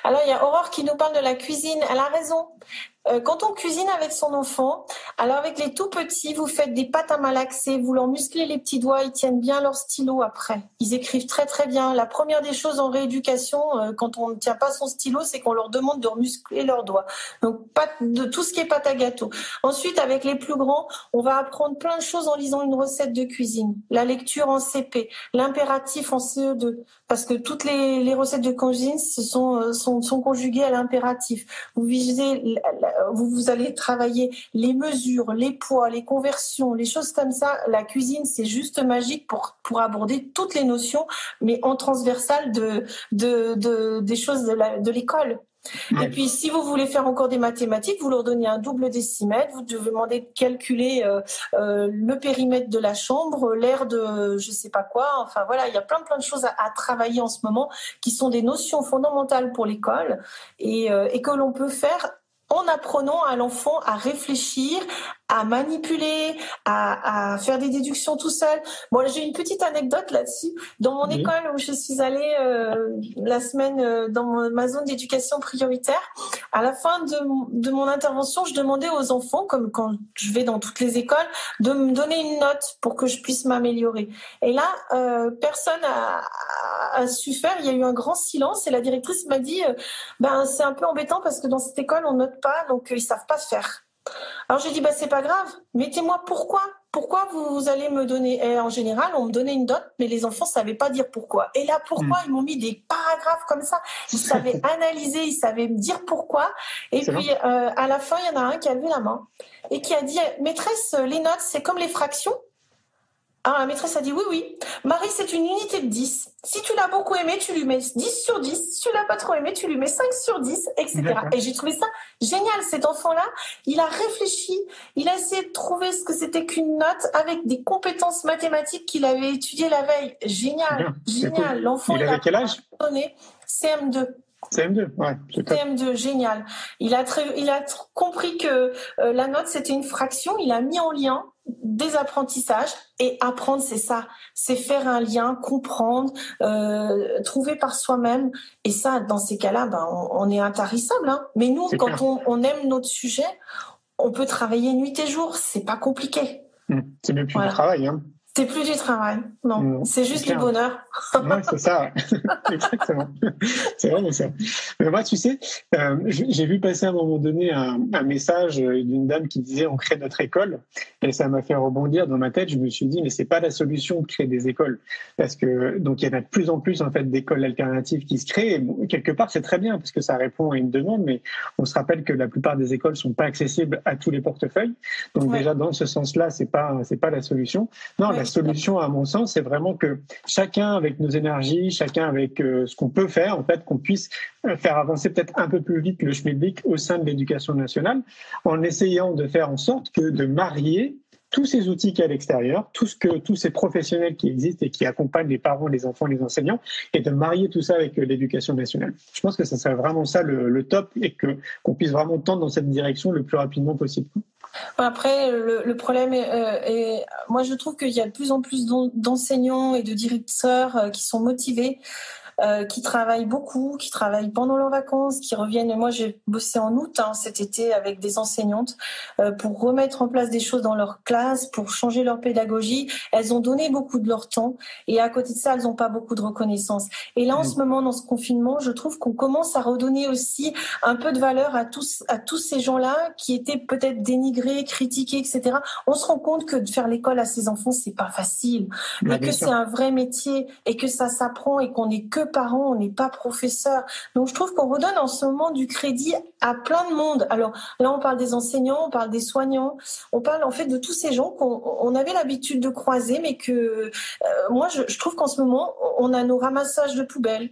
Alors, il y a Aurore qui nous parle de la cuisine. Elle a raison. Euh, quand on cuisine avec son enfant, alors avec les tout petits, vous faites des pâtes à malaxer, vous leur musclez les petits doigts, ils tiennent bien leur stylo après. Ils écrivent très très bien. La première des choses en rééducation, euh, quand on ne tient pas son stylo, c'est qu'on leur demande de muscler leurs doigts. Donc pas de tout ce qui est pâte à gâteau. Ensuite, avec les plus grands, on va apprendre plein de choses en lisant une recette de cuisine, la lecture en CP, l'impératif en CE2, parce que toutes les, recettes de cuisine sont, euh, sont, sont conjuguées à l'impératif. Vous visez vous, vous allez travailler les mesures, les poids, les conversions, les choses comme ça. La cuisine, c'est juste magique pour, pour aborder toutes les notions, mais en transversal de, de, de des choses de l'école. Et puis, si vous voulez faire encore des mathématiques, vous leur donnez un double décimètre, vous devez demander de calculer euh, euh, le périmètre de la chambre, l'air de je sais pas quoi. Enfin voilà, il y a plein plein de choses à, à travailler en ce moment qui sont des notions fondamentales pour l'école et, euh, et que l'on peut faire en apprenant à l'enfant à réfléchir, à manipuler, à, à, faire des déductions tout seul. Bon, j'ai une petite anecdote là-dessus. Dans mon école où je suis allée euh, la semaine euh, dans ma zone d'éducation prioritaire, à la fin de, de, mon intervention, je demandais aux enfants, comme quand je vais dans toutes les écoles, de me donner une note pour que je puisse m'améliorer. Et là, euh, personne a, a, su faire. Il y a eu un grand silence et la directrice m'a dit, ben c'est un peu embêtant parce que dans cette école on note pas, donc ils savent pas faire. Alors j'ai dit bah c'est pas grave, mettez-moi pourquoi pourquoi vous, allez me donner et En général, on me donnait une dot, mais les enfants savaient pas dire pourquoi. Et là, pourquoi hmm. ils m'ont mis des paragraphes comme ça? Ils savaient analyser, ils savaient me dire pourquoi. Et puis euh, à la fin, il y en a un qui a levé la main et qui a dit maîtresse, les notes c'est comme les fractions. Alors la maîtresse a dit oui, oui. Marie, c'est une unité de 10. Si tu l'as beaucoup aimé, tu lui mets 10 sur 10. Si tu l'as pas trop aimé, tu lui mets 5 sur 10, etc. Et j'ai trouvé ça génial. Cet enfant-là, il a réfléchi, il a essayé de trouver ce que c'était qu'une note avec des compétences mathématiques qu'il avait étudiées la veille. Génial, génial. L'enfant, il, avait quel âge? CM2. CM2, ouais. CM2, génial. Il a, très, il a compris que euh, la note, c'était une fraction. Il a mis en lien des apprentissages et apprendre c'est ça c'est faire un lien comprendre euh, trouver par soi-même et ça dans ces cas-là ben, on, est intarissable hein. mais nous quand on, aime notre sujet on peut travailler nuit et jour c'est pas compliqué mmh. c'est même plus du travail hein. C'est plus du travail, non. C'est juste du bonheur. c'est ça, exactement. C'est vraiment ça. Mais moi, tu sais, euh, j'ai vu passer à un moment donné un, message d'une dame qui disait on crée notre école, et ça m'a fait rebondir dans ma tête. Je me suis dit mais c'est pas la solution de créer des écoles, parce que donc il y en a de plus en plus en fait d'écoles alternatives qui se créent. Et quelque part, c'est très bien parce que ça répond à une demande, mais on se rappelle que la plupart des écoles sont pas accessibles à tous les portefeuilles. Donc déjà dans ce sens-là, c'est pas c'est pas la solution. Non, la solution, à mon sens, c'est vraiment que chacun avec nos énergies, chacun avec euh, ce qu'on peut faire, en fait, qu'on puisse euh, faire avancer peut-être un peu plus vite le schmilblick au sein de l'éducation nationale, en essayant de faire en sorte que de marier tous ces outils qu'il y a à l'extérieur, tout ce que tous ces professionnels qui existent et qui accompagnent les parents, les enfants, les enseignants, et de marier tout ça avec euh, l'éducation nationale. Je pense que ça serait vraiment ça le, top et que qu'on puisse vraiment tendre dans cette direction le plus rapidement possible. Après, le, problème est, euh, moi je trouve qu'il y a de plus en plus d'enseignants et de directeurs euh, qui sont motivés euh, qui travaillent beaucoup, qui travaillent pendant leurs vacances, qui reviennent. Moi, j'ai bossé en août hein, cet été avec des enseignantes euh, pour remettre en place des choses dans leur classe, pour changer leur pédagogie. Elles ont donné beaucoup de leur temps et à côté de ça, elles n'ont pas beaucoup de reconnaissance. Et là, en ce moment, dans ce confinement, je trouve qu'on commence à redonner aussi un peu de valeur à tous, à tous ces gens-là qui étaient peut-être dénigrés, critiqués, etc. On se rend compte que de faire l'école à ses enfants, c'est pas facile, mais que c'est un vrai métier et que ça s'apprend et qu'on n'est que parents, on n'est pas professeur. Donc je trouve qu'on redonne en ce moment du crédit à plein de monde. Alors là, on parle des enseignants, on parle des soignants, on parle en fait de tous ces gens qu'on avait l'habitude de croiser, mais que euh, moi, je, je trouve qu'en ce moment, on a nos ramassages de poubelles,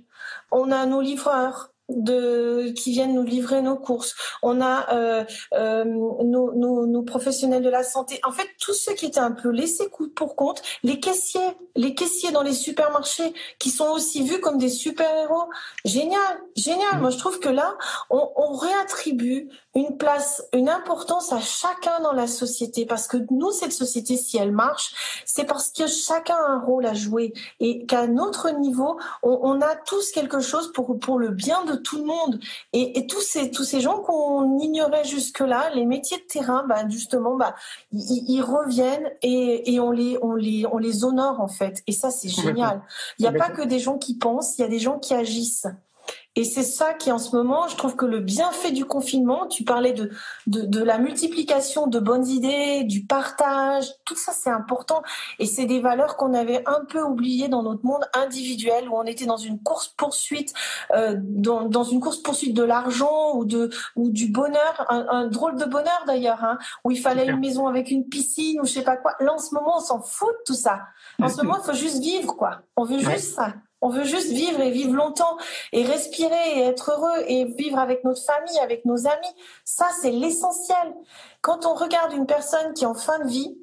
on a nos livreurs, de qui viennent nous livrer nos courses. On a euh, euh, nos, nos, nos, professionnels de la santé. En fait, tous ceux qui étaient un peu laissés pour compte, les caissiers, les caissiers dans les supermarchés, qui sont aussi vus comme des super héros. Génial, génial. Moi, je trouve que là, on, on réattribue une place, une importance à chacun dans la société. Parce que nous, cette société, si elle marche, c'est parce que chacun a un rôle à jouer et qu'à notre niveau, on, on a tous quelque chose pour pour le bien de tout le monde. Et, tous ces tous ces gens qu'on ignorait jusque-là, les métiers de terrain, bah, justement, bah, ils, reviennent et, et, on les on les on les honore en fait. Et ça, c'est génial. Il n'y a pas que des gens qui pensent, il y a des gens qui agissent. Et c'est ça qui, en ce moment, je trouve que le bienfait du confinement, tu parlais de, de, de la multiplication de bonnes idées, du partage, tout ça, c'est important. Et c'est des valeurs qu'on avait un peu oubliées dans notre monde individuel, où on était dans une course-poursuite, euh, dans, dans, une course-poursuite de l'argent ou, de, ou du bonheur, un, drôle de bonheur d'ailleurs, hein, où il fallait une maison avec une piscine ou je sais pas quoi. Là, en ce moment, on s'en fout de tout ça. En ce moment, il faut juste vivre, quoi. On veut juste ça. On veut juste vivre et vivre longtemps et respirer et être heureux et vivre avec notre famille, avec nos amis. Ça, c'est l'essentiel. Quand on regarde une personne qui est en fin de vie,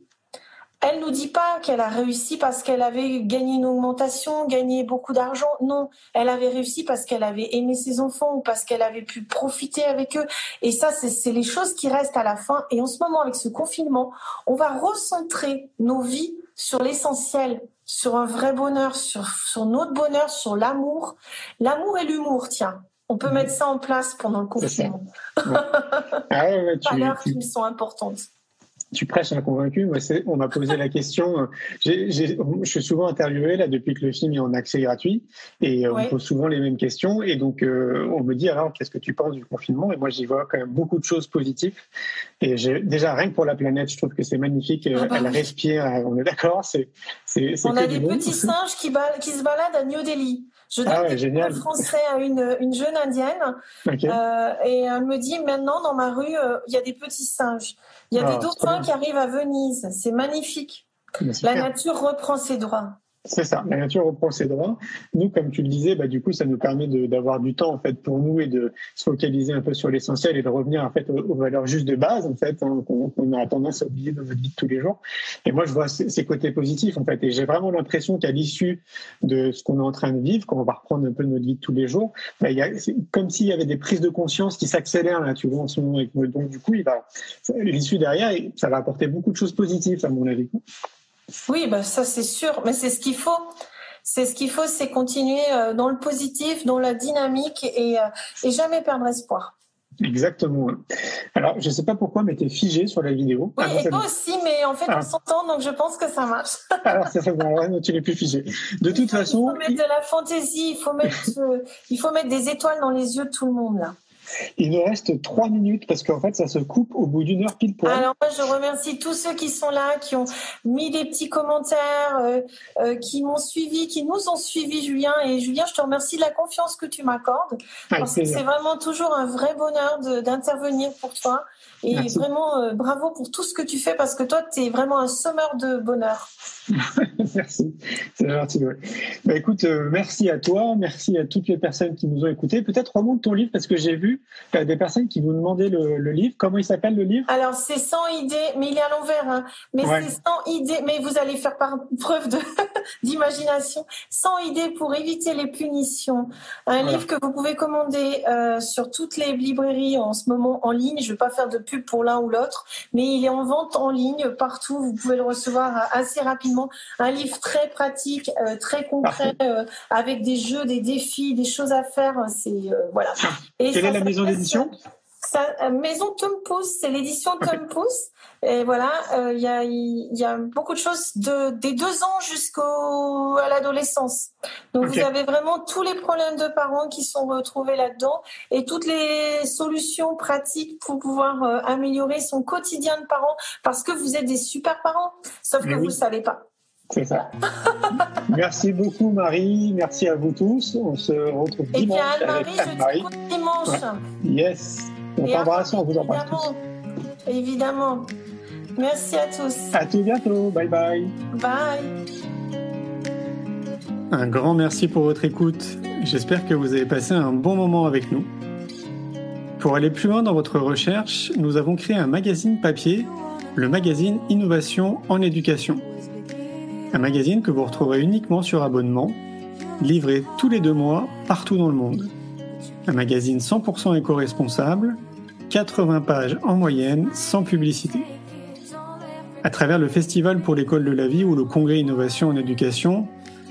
elle nous dit pas qu'elle a réussi parce qu'elle avait gagné une augmentation, gagné beaucoup d'argent. Non, elle avait réussi parce qu'elle avait aimé ses enfants ou parce qu'elle avait pu profiter avec eux. Et ça, c'est les choses qui restent à la fin. Et en ce moment, avec ce confinement, on va recentrer nos vies sur l'essentiel, sur un vrai bonheur, sur, sur notre bonheur, sur l'amour. L'amour et l'humour, tiens. On peut mettre ça en place pendant le confinement. Ah ouais, Valeurs qui sont importantes tu prêches un convaincu. Moi, on m'a posé la question. Euh, je suis souvent interviewé là depuis que le film est en accès gratuit et euh, on pose souvent les mêmes questions. Et donc, euh, on me dit alors, qu'est-ce que tu penses du confinement? Et moi, j'y vois quand même beaucoup de choses positives. Et déjà, rien que pour la planète, je trouve que c'est magnifique. Ah bah Elle respire. On est d'accord. C'est, on a des petits singes qui, qui, se baladent à New Delhi. Je donne ah des français à une, une jeune indienne et elle me dit maintenant dans ma rue il y a des petits singes. Il y a des ah, dauphins qui arrivent à Venise. C'est magnifique. La nature reprend ses droits. C'est ça, la nature reprend ses droits. Nous, comme tu le disais, bah, du coup, ça nous permet d'avoir du temps en fait pour nous et de se focaliser un peu sur l'essentiel et de revenir en fait aux, valeurs juste de base en fait hein, qu'on a tendance à oublier dans notre vie de tous les jours. Et moi, je vois ces, côtés positifs en fait, et j'ai vraiment l'impression qu'à l'issue de ce qu'on est en train de vivre, quand on va reprendre un peu notre vie de tous les jours, bah, y a, comme s'il y avait des prises de conscience qui s'accélèrent tu vois, en ce moment. Donc du coup, l'issue derrière, ça va apporter beaucoup de choses positives à mon avis. Oui, bah ça c'est sûr, mais c'est ce qu'il faut. C'est ce qu'il faut, c'est continuer euh, dans le positif, dans la dynamique et, euh, et jamais perdre espoir. Exactement. Alors, je ne sais pas pourquoi, mais tu es figé sur la vidéo. Oui, ah, et toi aussi, mais en fait, on ah. s'entend, donc je pense que ça marche. Alors, c'est bon, tu n'es plus figé. De toute façon. Il faut mettre de la fantaisie, il faut mettre, euh, il faut mettre des étoiles dans les yeux de tout le monde, là. Il nous reste trois minutes parce qu'en fait, ça se coupe au bout d'une heure pile poil. Alors, moi, je remercie tous ceux qui sont là, qui ont mis des petits commentaires, euh, euh, qui m'ont suivi, qui nous ont suivis, Julien. Et Julien, je te remercie de la confiance que tu m'accordes. Parce que c'est vraiment toujours un vrai bonheur d'intervenir pour toi. Et vraiment, euh, bravo pour tout ce que tu fais parce que toi, tu es vraiment un sommeur de bonheur. merci, c'est gentil. Bah, écoute, euh, merci à toi, merci à toutes les personnes qui nous ont écoutés. Peut-être remonte ton livre parce que j'ai vu des personnes qui vous demandaient le, livre. Comment il s'appelle le livre? Alors c'est 100 idées, mais il est à l'envers. Hein. Mais c'est 100 idées, mais vous allez faire par preuve d'imagination. 100 idées pour éviter les punitions. Un livre que vous pouvez commander euh, sur toutes les librairies en ce moment en ligne. Je ne vais pas faire de pub pour l'un ou l'autre, mais il est en vente en ligne partout. Vous pouvez le recevoir euh, assez rapidement. Un livre très pratique, euh, très concret, euh, avec des jeux, des défis, des choses à faire. C'est voilà. Et Quelle est la maison d'édition? Euh, Maison Tom Pouce, c'est l'édition Tom Pouce. Et voilà, euh, il y, a, beaucoup de choses de, des deux ans jusqu'à l'adolescence. Donc vous avez vraiment tous les problèmes de parents qui sont retrouvés là-dedans et toutes les solutions pratiques pour pouvoir euh, améliorer son quotidien de parents parce que vous êtes des super parents, sauf que vous ne savez pas. C'est ça. Merci beaucoup Marie, merci à vous tous. On se retrouve dimanche. Et bien Anne-Marie, je dimanche. Yes. On t'embrasse, on vous embrasse tous. Évidemment. Merci à tous. À tout bientôt. Bye bye. Bye. Un grand merci pour votre écoute. J'espère que vous avez passé un bon moment avec nous. Pour aller plus loin dans votre recherche, nous avons créé un magazine papier, le magazine Innovation en éducation. Un magazine que vous retrouverez uniquement sur abonnement, livré tous les deux mois partout dans le monde. Un magazine 100% éco-responsable 80 pages en moyenne, sans publicité. À travers le Festival pour l'école de la vie ou le Congrès Innovation en éducation,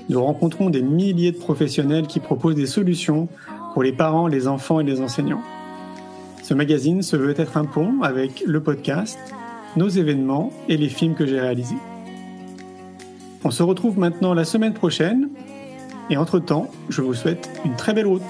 nous rencontrons des milliers de professionnels qui proposent des solutions pour les parents, les enfants et les enseignants. Ce magazine se veut être un pont avec le podcast, nos événements et les films que j'ai réalisés. On se retrouve maintenant la semaine prochaine et entre-temps, je vous souhaite une très belle route.